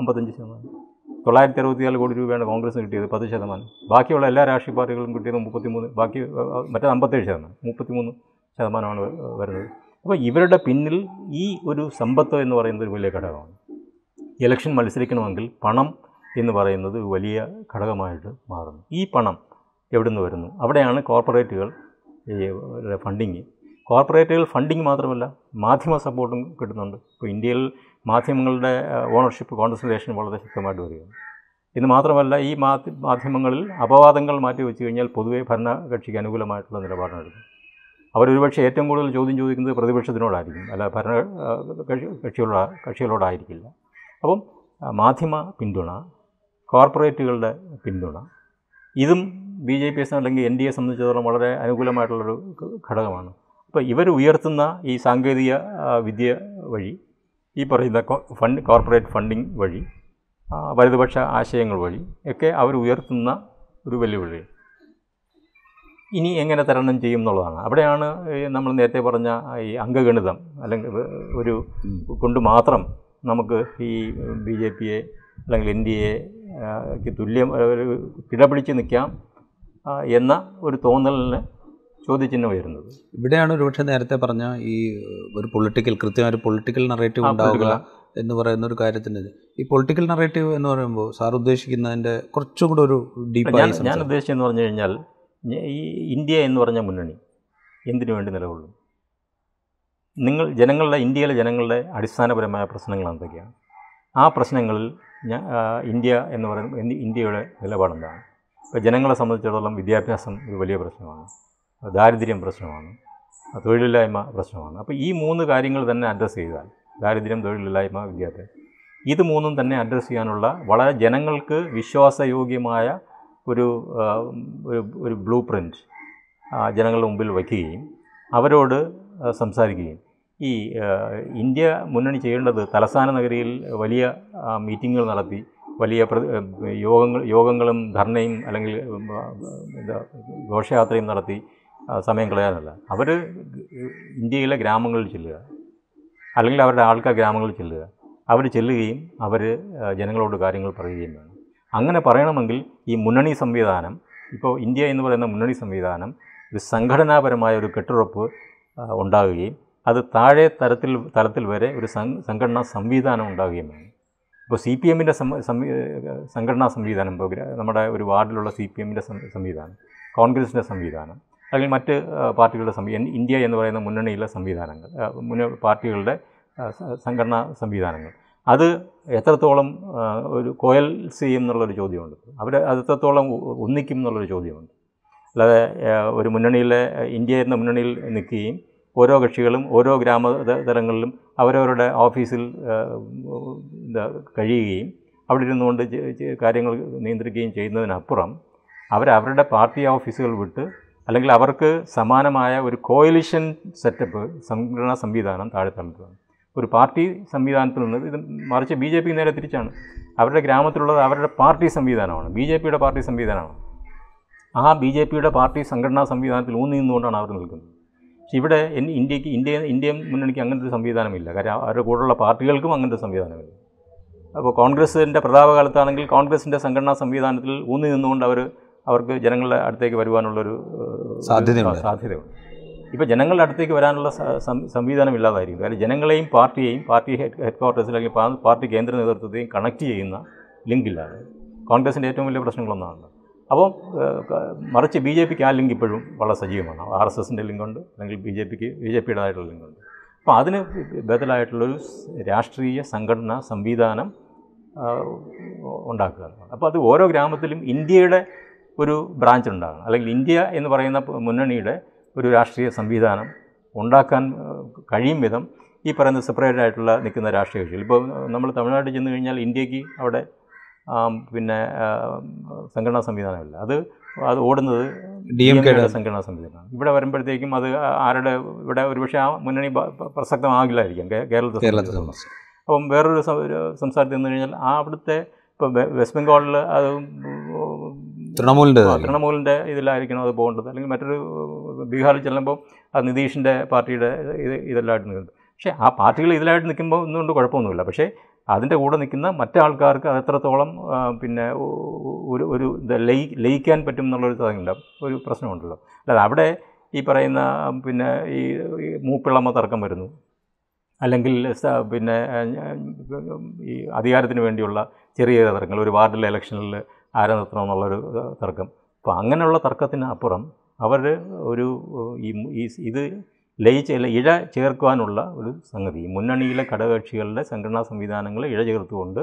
അമ്പത്തഞ്ച് ശതമാനം. തൊള്ളായിരത്തി അറുപത്തിനാല് കോടി രൂപയാണ് കോൺഗ്രസ് കിട്ടിയത് പത്ത് ശതമാനം. ബാക്കിയുള്ള എല്ലാ രാഷ്ട്രീയ പാർട്ടികളും കിട്ടിയത് മുപ്പത്തിമൂന്ന് ബാക്കി മറ്റേ അമ്പത്തേഴ് ശതമാനം മുപ്പത്തിമൂന്ന് ശതമാനമാണ് വരുന്നത്. അപ്പോൾ ഇവരുടെ പിന്നിൽ ഈ ഒരു സമ്പത്ത് എന്ന് പറയുന്നത് ഒരു വലിയ ഘടകമാണ്. ഇലക്ഷൻ മത്സരിക്കണമെങ്കിൽ പണം എന്ന് പറയുന്നത് വലിയ ഘടകമായിട്ട് മാറുന്നു. ഈ പണം എവിടെ നിന്ന് വരുന്നു? അവിടെയാണ് കോർപ്പറേറ്റുകൾ ഫണ്ടിങ്. കോർപ്പറേറ്റുകൾ ഫണ്ടിങ് മാത്രമല്ല മാധ്യമ സപ്പോർട്ടും കിട്ടുന്നുണ്ട്. ഇപ്പോൾ ഇന്ത്യയിൽ മാധ്യമങ്ങളുടെ ഓണർഷിപ്പ് കോൺസെൻട്രേഷൻ വളരെ ശക്തമായിട്ട് വരികയാണ്. ഇത് മാത്രമല്ല ഈ മാധ്യമങ്ങളിൽ അപവാദങ്ങൾ മാറ്റി വെച്ച് കഴിഞ്ഞാൽ പൊതുവെ ഭരണകക്ഷിക്ക് അനുകൂലമായിട്ടുള്ള നിലപാടാണ് എടുക്കുന്നത് അവരൊരുപക്ഷെ ഏറ്റവും കൂടുതൽ ചോദ്യം ചോദിക്കുന്നത് പ്രതിപക്ഷത്തിനോടായിരിക്കും അല്ല ഭരണ കക്ഷികളോട് കക്ഷികളോടായിരിക്കില്ല. അപ്പം മാധ്യമ പിന്തുണ കോർപ്പറേറ്റുകളുടെ പിന്തുണ ഇതും ബി ജെ പി എസ് അല്ലെങ്കിൽ എൻ ഡി എ സംബന്ധിച്ചിടത്തോളം വളരെ അനുകൂലമായിട്ടുള്ളൊരു ഘടകമാണ്. അപ്പോൾ ഇവർ ഉയർത്തുന്ന ഈ സാങ്കേതിക വിദ്യ വഴി ഈ പറയുന്ന ഫണ്ട് കോർപ്പറേറ്റ് ഫണ്ടിങ് വഴി വലതുപക്ഷ ആശയങ്ങൾ വഴി ഒക്കെ അവർ ഉയർത്തുന്ന ഒരു വെല്ലുവിളി. ഇനി എങ്ങനെ തരണം ചെയ്യും എന്നുള്ളതാണ്. അവിടെയാണ് നമ്മൾ നേരത്തെ പറഞ്ഞ ഈ അംഗഗണിതം അല്ലെങ്കിൽ ഒരു കൊണ്ട് മാത്രം നമുക്ക് ഈ ബി ജെ പിയെ അല്ലെങ്കിൽ എൻ ഡി എക്ക് തുല്യം ഒരു കിടപിടിച്ച് നിൽക്കാം എന്ന ഒരു തോന്നലിന് ചോദ്യചിഹ്നം ഉയരുന്നത് ഇവിടെയാണ് ഒരുപക്ഷെ നേരത്തെ പറഞ്ഞ ഈ ഒരു പൊളിറ്റിക്കൽ കൃത്യമായ ഒരു പൊളിറ്റിക്കൽ നറേറ്റീവ് ഉണ്ടാവുക എന്ന് പറയുന്ന ഒരു കാര്യത്തിന് ഈ പൊളിറ്റിക്കൽ നറേറ്റീവ് എന്ന് പറയുമ്പോൾ സാർ ഉദ്ദേശിക്കുന്നതിന്റെ കുറച്ചും കൂടെ ഒരു ഞാൻ ഡീപ്പായി ഞാൻ ഉദ്ദേശിച്ചെന്ന് പറഞ്ഞു കഴിഞ്ഞാൽ ഈ ഇന്ത്യ എന്ന് പറഞ്ഞ മുന്നണി എന്തിനു വേണ്ടി നിലകൊള്ളും? നിങ്ങൾ ജനങ്ങളുടെ ഇന്ത്യയിലെ ജനങ്ങളുടെ അടിസ്ഥാനപരമായ പ്രശ്നങ്ങൾ എന്തൊക്കെയാണ്? ആ പ്രശ്നങ്ങളിൽ ഞാൻ ഇന്ത്യ എന്ന് പറയുന്ന ഇന്ത്യയുടെ നിലപാടെന്താണ്? ഇപ്പോൾ ജനങ്ങളെ സംബന്ധിച്ചിടത്തോളം വിദ്യാഭ്യാസം ഒരു വലിയ പ്രശ്നമാണ്. ദാരിദ്ര്യം പ്രശ്നമാണ് തൊഴിലില്ലായ്മ പ്രശ്നമാണ്. അപ്പോൾ ഈ മൂന്ന് കാര്യങ്ങൾ തന്നെ അഡ്രസ്സ് ചെയ്താൽ ദാരിദ്ര്യം തൊഴിലില്ലായ്മ വിദ്യാഭ്യാസം ഇത് മൂന്നും തന്നെ അഡ്രസ്സ് ചെയ്യാനുള്ള വളരെ ജനങ്ങൾക്ക് വിശ്വാസയോഗ്യമായ ഒരു ഒരു ബ്ലൂ പ്രിന്റ് ജനങ്ങളുടെ മുമ്പിൽ വയ്ക്കുകയും അവരോട് സംസാരിക്കുകയും. ഈ ഇന്ത്യ മുന്നണി ചെയ്യേണ്ടത് തലസ്ഥാന നഗരിയിൽ വലിയ മീറ്റിങ്ങുകൾ നടത്തി വലിയ യോഗങ്ങൾ യോഗങ്ങളും ധർണയും അല്ലെങ്കിൽ ഘോഷയാത്രയും നടത്തി സമയം കളയാനല്ല. അവർ ഇന്ത്യയിലെ ഗ്രാമങ്ങളിൽ ചെല്ലുക. അല്ലെങ്കിൽ അവരുടെ ആൾക്കാർ ഗ്രാമങ്ങളിൽ ചെല്ലുക. അവർ ചെല്ലുകയും അവർ ജനങ്ങളോട് കാര്യങ്ങൾ പറയുകയും വേണം. അങ്ങനെ പറയണമെങ്കിൽ ഈ മുന്നണി സംവിധാനം ഇപ്പോൾ ഇന്ത്യ എന്ന് പറയുന്ന മുന്നണി സംവിധാനം ഒരു സംഘടനാപരമായ ഒരു കെട്ടുറപ്പ് ഉണ്ടാകുകയും അത് താഴെ തരത്തിൽ തലത്തിൽ വരെ ഒരു സംഘടനാ സംവിധാനം ഉണ്ടാകുകയും വേണം. ഇപ്പോൾ സി പി എമ്മിന്റെ സംഘടനാ സംവിധാനം ഇപ്പോൾ നമ്മുടെ ഒരു വാർഡിലുള്ള സി പി എമ്മിന്റെ സംവിധാനം കോൺഗ്രസിന്റെ സംവിധാനം അല്ലെങ്കിൽ മറ്റ് പാർട്ടികളുടെ ഇന്ത്യ എന്ന് പറയുന്ന മുന്നണിയിലെ സംവിധാനങ്ങൾ മുന്ന പാർട്ടികളുടെ സംഘടനാ സംവിധാനങ്ങൾ. അത് എത്രത്തോളം ഒരു കോയൽ ചെയ്യും എന്നുള്ളൊരു ചോദ്യമുണ്ട്. അവർ അത് എത്രത്തോളം ഒന്നിക്കും എന്നുള്ളൊരു ചോദ്യമുണ്ട്. അല്ലാതെ ഒരു മുന്നണിയിലെ ഇന്ത്യ എന്ന മുന്നണിയിൽ നിൽക്കുകയും ഓരോ കക്ഷികളും ഓരോ ഗ്രാമ ത- തലങ്ങളിലും അവരവരുടെ ഓഫീസിൽ കഴിയുകയും അവിടെ ഇരുന്നുകൊണ്ട് കാര്യങ്ങൾ നിയന്ത്രിക്കുകയും ചെയ്യുന്നതിനപ്പുറം അവരവരുടെ പാർട്ടി ഓഫീസുകൾ വിട്ട് അല്ലെങ്കിൽ അവർക്ക് സമാനമായ ഒരു കോയലിഷൻ സെറ്റപ്പ് സംഘടനാ സംവിധാനം താഴെ തന്നിട്ടുണ്ട്. ഒരു പാർട്ടി സംവിധാനത്തിൽ നിന്ന് ഇത് മറിച്ച് ബി ജെ പി നേരെ തിരിച്ചാണ്. അവരുടെ ഗ്രാമത്തിലുള്ളത് അവരുടെ പാർട്ടി സംവിധാനമാണ്. ബി ജെ പിയുടെ പാർട്ടി സംവിധാനമാണ്. ആ ബി ജെ പിയുടെ പാർട്ടി സംഘടനാ സംവിധാനത്തിൽ ഊന്നി നിന്നുകൊണ്ടാണ് അവർ നിൽക്കുന്നത്. പക്ഷെ ഇവിടെ ഇന്ത്യയ്ക്ക് ഇന്ത്യ ഇന്ത്യൻ മുന്നണിക്ക് അങ്ങനത്തെ ഒരു സംവിധാനമില്ല. കാര്യം അവരുടെ കൂടെയുള്ള പാർട്ടികൾക്കും അങ്ങനത്തെ ഒരു സംവിധാനമില്ല. അപ്പോൾ കോൺഗ്രസിന്റെ പ്രതാപകാലത്താണെങ്കിൽ കോൺഗ്രസിന്റെ സംഘടനാ സംവിധാനത്തിൽ ഊന്നി നിന്നുകൊണ്ട് അവർ അവർക്ക് ജനങ്ങളുടെ അടുത്തേക്ക് വരുവാനുള്ളൊരു സാധ്യതയുണ്ട്. സാധ്യതയുണ്ട്. ഇപ്പോൾ ജനങ്ങളുടെ അടുത്തേക്ക് വരാനുള്ള സംവിധാനം ഇല്ലാതായിരിക്കും കാര്യം ജനങ്ങളെയും പാർട്ടിയെയും പാർട്ടി ഹെഡ് ഹെഡ് ക്വാർട്ടേഴ്സിൽ അല്ലെങ്കിൽ പാർട്ടി കേന്ദ്ര നേതൃത്വത്തെയും കണക്ട് ചെയ്യുന്ന ലിങ്കില്ലാതെ കോൺഗ്രസിന്റെ ഏറ്റവും വലിയ പ്രശ്നങ്ങളൊന്നാണ് അപ്പോൾ മറിച്ച് ബി ജെ പിക്ക് ആ ലിങ്ക് ഇപ്പോഴും വളരെ സജീവമാണ്. ആർ എസ് എസിന്റെ ലിങ്കുണ്ട് അല്ലെങ്കിൽ ബി ജെ പിക്ക് ബി ജെ പിയുടേതായിട്ടുള്ള ലിങ്കുണ്ട്. അപ്പോൾ അതിന് ബദലായിട്ടുള്ളൊരു രാഷ്ട്രീയ സംഘടന സംവിധാനം ഉണ്ടാക്കുക അപ്പോൾ അത് ഓരോ ഗ്രാമത്തിലും ഇന്ത്യയുടെ ഒരു ബ്രാഞ്ച് ഉണ്ടാകണം. അല്ലെങ്കിൽ ഇന്ത്യ എന്ന് പറയുന്ന മുന്നണിയുടെ ഒരു രാഷ്ട്രീയ സംവിധാനം ഉണ്ടാക്കാൻ കഴിയും വിധം ഈ പറയുന്ന സെപ്പറേറ്റ് ആയിട്ടുള്ള നിൽക്കുന്ന രാഷ്ട്രീയ കക്ഷികൾ. ഇപ്പോൾ നമ്മൾ തമിഴ്നാട്ടിൽ ചെന്ന് കഴിഞ്ഞാൽ ഇന്ത്യയ്ക്ക് അവിടെ പിന്നെ സംഘടനാ സംവിധാനമില്ല. അത് അത് ഓടുന്നത് ഡി എം കെയുടെ സംഘടനാ സംവിധാനമാണ്. ഇവിടെ വരുമ്പോഴത്തേക്കും അത് ആരുടെ ഇവിടെ ഒരുപക്ഷെ ആ മുന്നണി പ്രസക്തമാകില്ലായിരിക്കും. കേ- കേരളത്തെ കേരളത്തെ സംബന്ധിച്ചിടത്തോളം. സംബന്ധിച്ച് അപ്പം വേറൊരു സംസ്ഥാനത്ത് നിന്ന് കഴിഞ്ഞാൽ ആ അവിടുത്തെ ഇപ്പോൾ വെസ്റ്റ് ബംഗാളിൽ അത് തൃണമൂലിന്റെ തൃണമൂലിന്റെ ഇതിലായിരിക്കണം അത് പോകേണ്ടത്. അല്ലെങ്കിൽ മറ്റൊരു ബീഹാറിൽ ചെല്ലുമ്പോൾ അത് നിതീഷിന്റെ പാർട്ടിയുടെ ഇത് ഇതെല്ലാമായിട്ട് നിൽക്കുന്നത്. പക്ഷേ ആ പാർട്ടികൾ ഇതിലായിട്ട് നിൽക്കുമ്പോൾ ഒന്നുകൊണ്ട് കുഴപ്പമൊന്നുമില്ല. പക്ഷേ അതിന്റെ കൂടെ നിൽക്കുന്ന മറ്റാൾക്കാർക്ക് അത് എത്രത്തോളം പിന്നെ ഒരു ഒരു ഇത് ലയി ലയിക്കാൻ പറ്റും എന്നുള്ളൊരു സാധനമില്ല ഒരു പ്രശ്നമുണ്ടല്ലോ. അല്ലാതെ അവിടെ ഈ പറയുന്ന പിന്നെ ഈ ഈ മൂപ്പിളമ തർക്കം വരുന്നു. അല്ലെങ്കിൽ പിന്നെ ഈ അധികാരത്തിന് വേണ്ടിയുള്ള ചെറിയ ചെറിയ തർക്കങ്ങൾ ഒരു വാർഡിലെ ഇലക്ഷനിൽ ആരെ നിർത്തണം എന്നുള്ളൊരു തർക്കം. അപ്പോൾ അങ്ങനെയുള്ള തർക്കത്തിന് അപ്പുറം അവർ ഒരു ഈ ഇത് ലയിച്ച് ഇഴ ചേർക്കുവാനുള്ള ഒരു സംഗതി മുന്നണിയിലെ ഘടകകക്ഷികളുടെ സംഘടനാ സംവിധാനങ്ങളെ ഇഴ ചേർത്തുകൊണ്ട്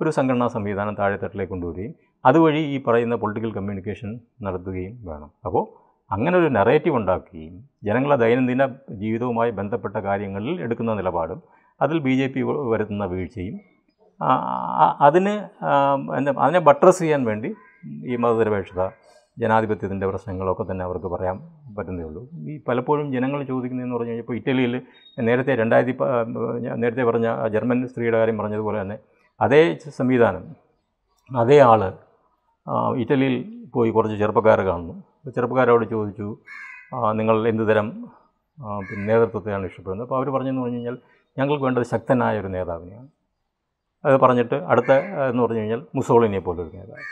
ഒരു സംഘടനാ സംവിധാനം താഴെത്തട്ടിലേക്ക് കൊണ്ടുവരികയും അതുവഴി ഈ പറയുന്ന പൊളിറ്റിക്കൽ കമ്മ്യൂണിക്കേഷൻ നടത്തുകയും വേണം. അപ്പോൾ അങ്ങനെ ഒരു നെറേറ്റീവ് ഉണ്ടാക്കുകയും ജനങ്ങളെ ദൈനംദിന ജീവിതവുമായി ബന്ധപ്പെട്ട കാര്യങ്ങളിൽ എടുക്കുന്ന നിലപാടും അതിൽ ബി ജെ പി വരുത്തുന്ന വീഴ്ചയും അതിന് എന്താ അതിനെ ബട്രസ് ചെയ്യാൻ വേണ്ടി ഈ മതനിരപേക്ഷത ജനാധിപത്യത്തിന്റെ പ്രശ്നങ്ങളൊക്കെ തന്നെ അവർക്ക് പറയാൻ പറ്റുന്നേ ഉള്ളൂ ഈ പലപ്പോഴും ജനങ്ങൾ ചോദിക്കുന്നതെന്ന് പറഞ്ഞു കഴിഞ്ഞാൽ ഇപ്പോൾ ഇറ്റലിയിൽ നേരത്തെ രണ്ടായിരത്തി നേരത്തെ പറഞ്ഞ ജർമ്മൻ സ്ത്രീയുടെ കാര്യം പറഞ്ഞതുപോലെ തന്നെ അതേ സംവിധാനം അതേ ആൾ ഇറ്റലിയിൽ പോയി കുറച്ച് ചെറുപ്പക്കാരെ കാണുന്നു. ചെറുപ്പക്കാരോട് ചോദിച്ചു നിങ്ങൾ എന്ത് തരം നേതൃത്വത്തെയാണ് ഇഷ്ടപ്പെടുന്നത്? അപ്പോൾ അവർ പറഞ്ഞെന്ന് പറഞ്ഞു കഴിഞ്ഞാൽ ഞങ്ങൾക്ക് വേണ്ടത് ശക്തനായ ഒരു നേതാവിനെയാണ്. അത് പറഞ്ഞിട്ട് അടുത്ത എന്ന് പറഞ്ഞു കഴിഞ്ഞാൽ മുസോളിനെ പോലൊരു നേതാവ്.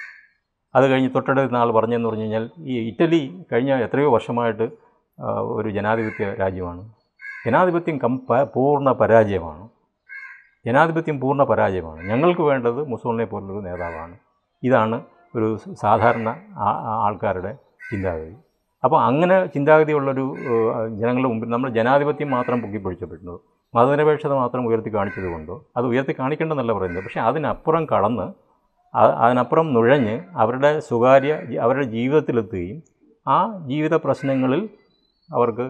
അത് കഴിഞ്ഞ് തൊട്ടടുത്ത നാൾ പറഞ്ഞെന്ന് പറഞ്ഞു കഴിഞ്ഞാൽ ഈ ഇറ്റലി കഴിഞ്ഞ എത്രയോ വർഷമായിട്ട് ഒരു ജനാധിപത്യ രാജ്യമാണ്. ജനാധിപത്യം കം പൂർണ പരാജയമാണ്. ജനാധിപത്യം പൂർണ പരാജയമാണ്. ഞങ്ങൾക്ക് വേണ്ടത് മുസോളിനെ പോലുള്ളൊരു നേതാവാണ്. ഇതാണ് ഒരു സാധാരണ ആൾക്കാരുടെ ചിന്താഗതി. അപ്പോൾ അങ്ങനെ ചിന്താഗതിയുള്ളൊരു ജനങ്ങളുടെ മുമ്പിൽ നമ്മൾ ജനാധിപത്യം മാത്രം പൊക്കിപ്പിടിച്ചപ്പെട്ടു മതനിരപേക്ഷത മാത്രം ഉയർത്തി കാണിച്ചത് കൊണ്ടോ അത് ഉയർത്തി കാണിക്കേണ്ടെന്നല്ല പറയുന്നത്. പക്ഷേ അതിനപ്പുറം കടന്ന് അതിനപ്പുറം നുഴഞ്ഞ് അവരുടെ സ്വകാര്യ അവരുടെ ജീവിതത്തിലെത്തുകയും ആ ജീവിത പ്രശ്നങ്ങളിൽ അവർക്ക്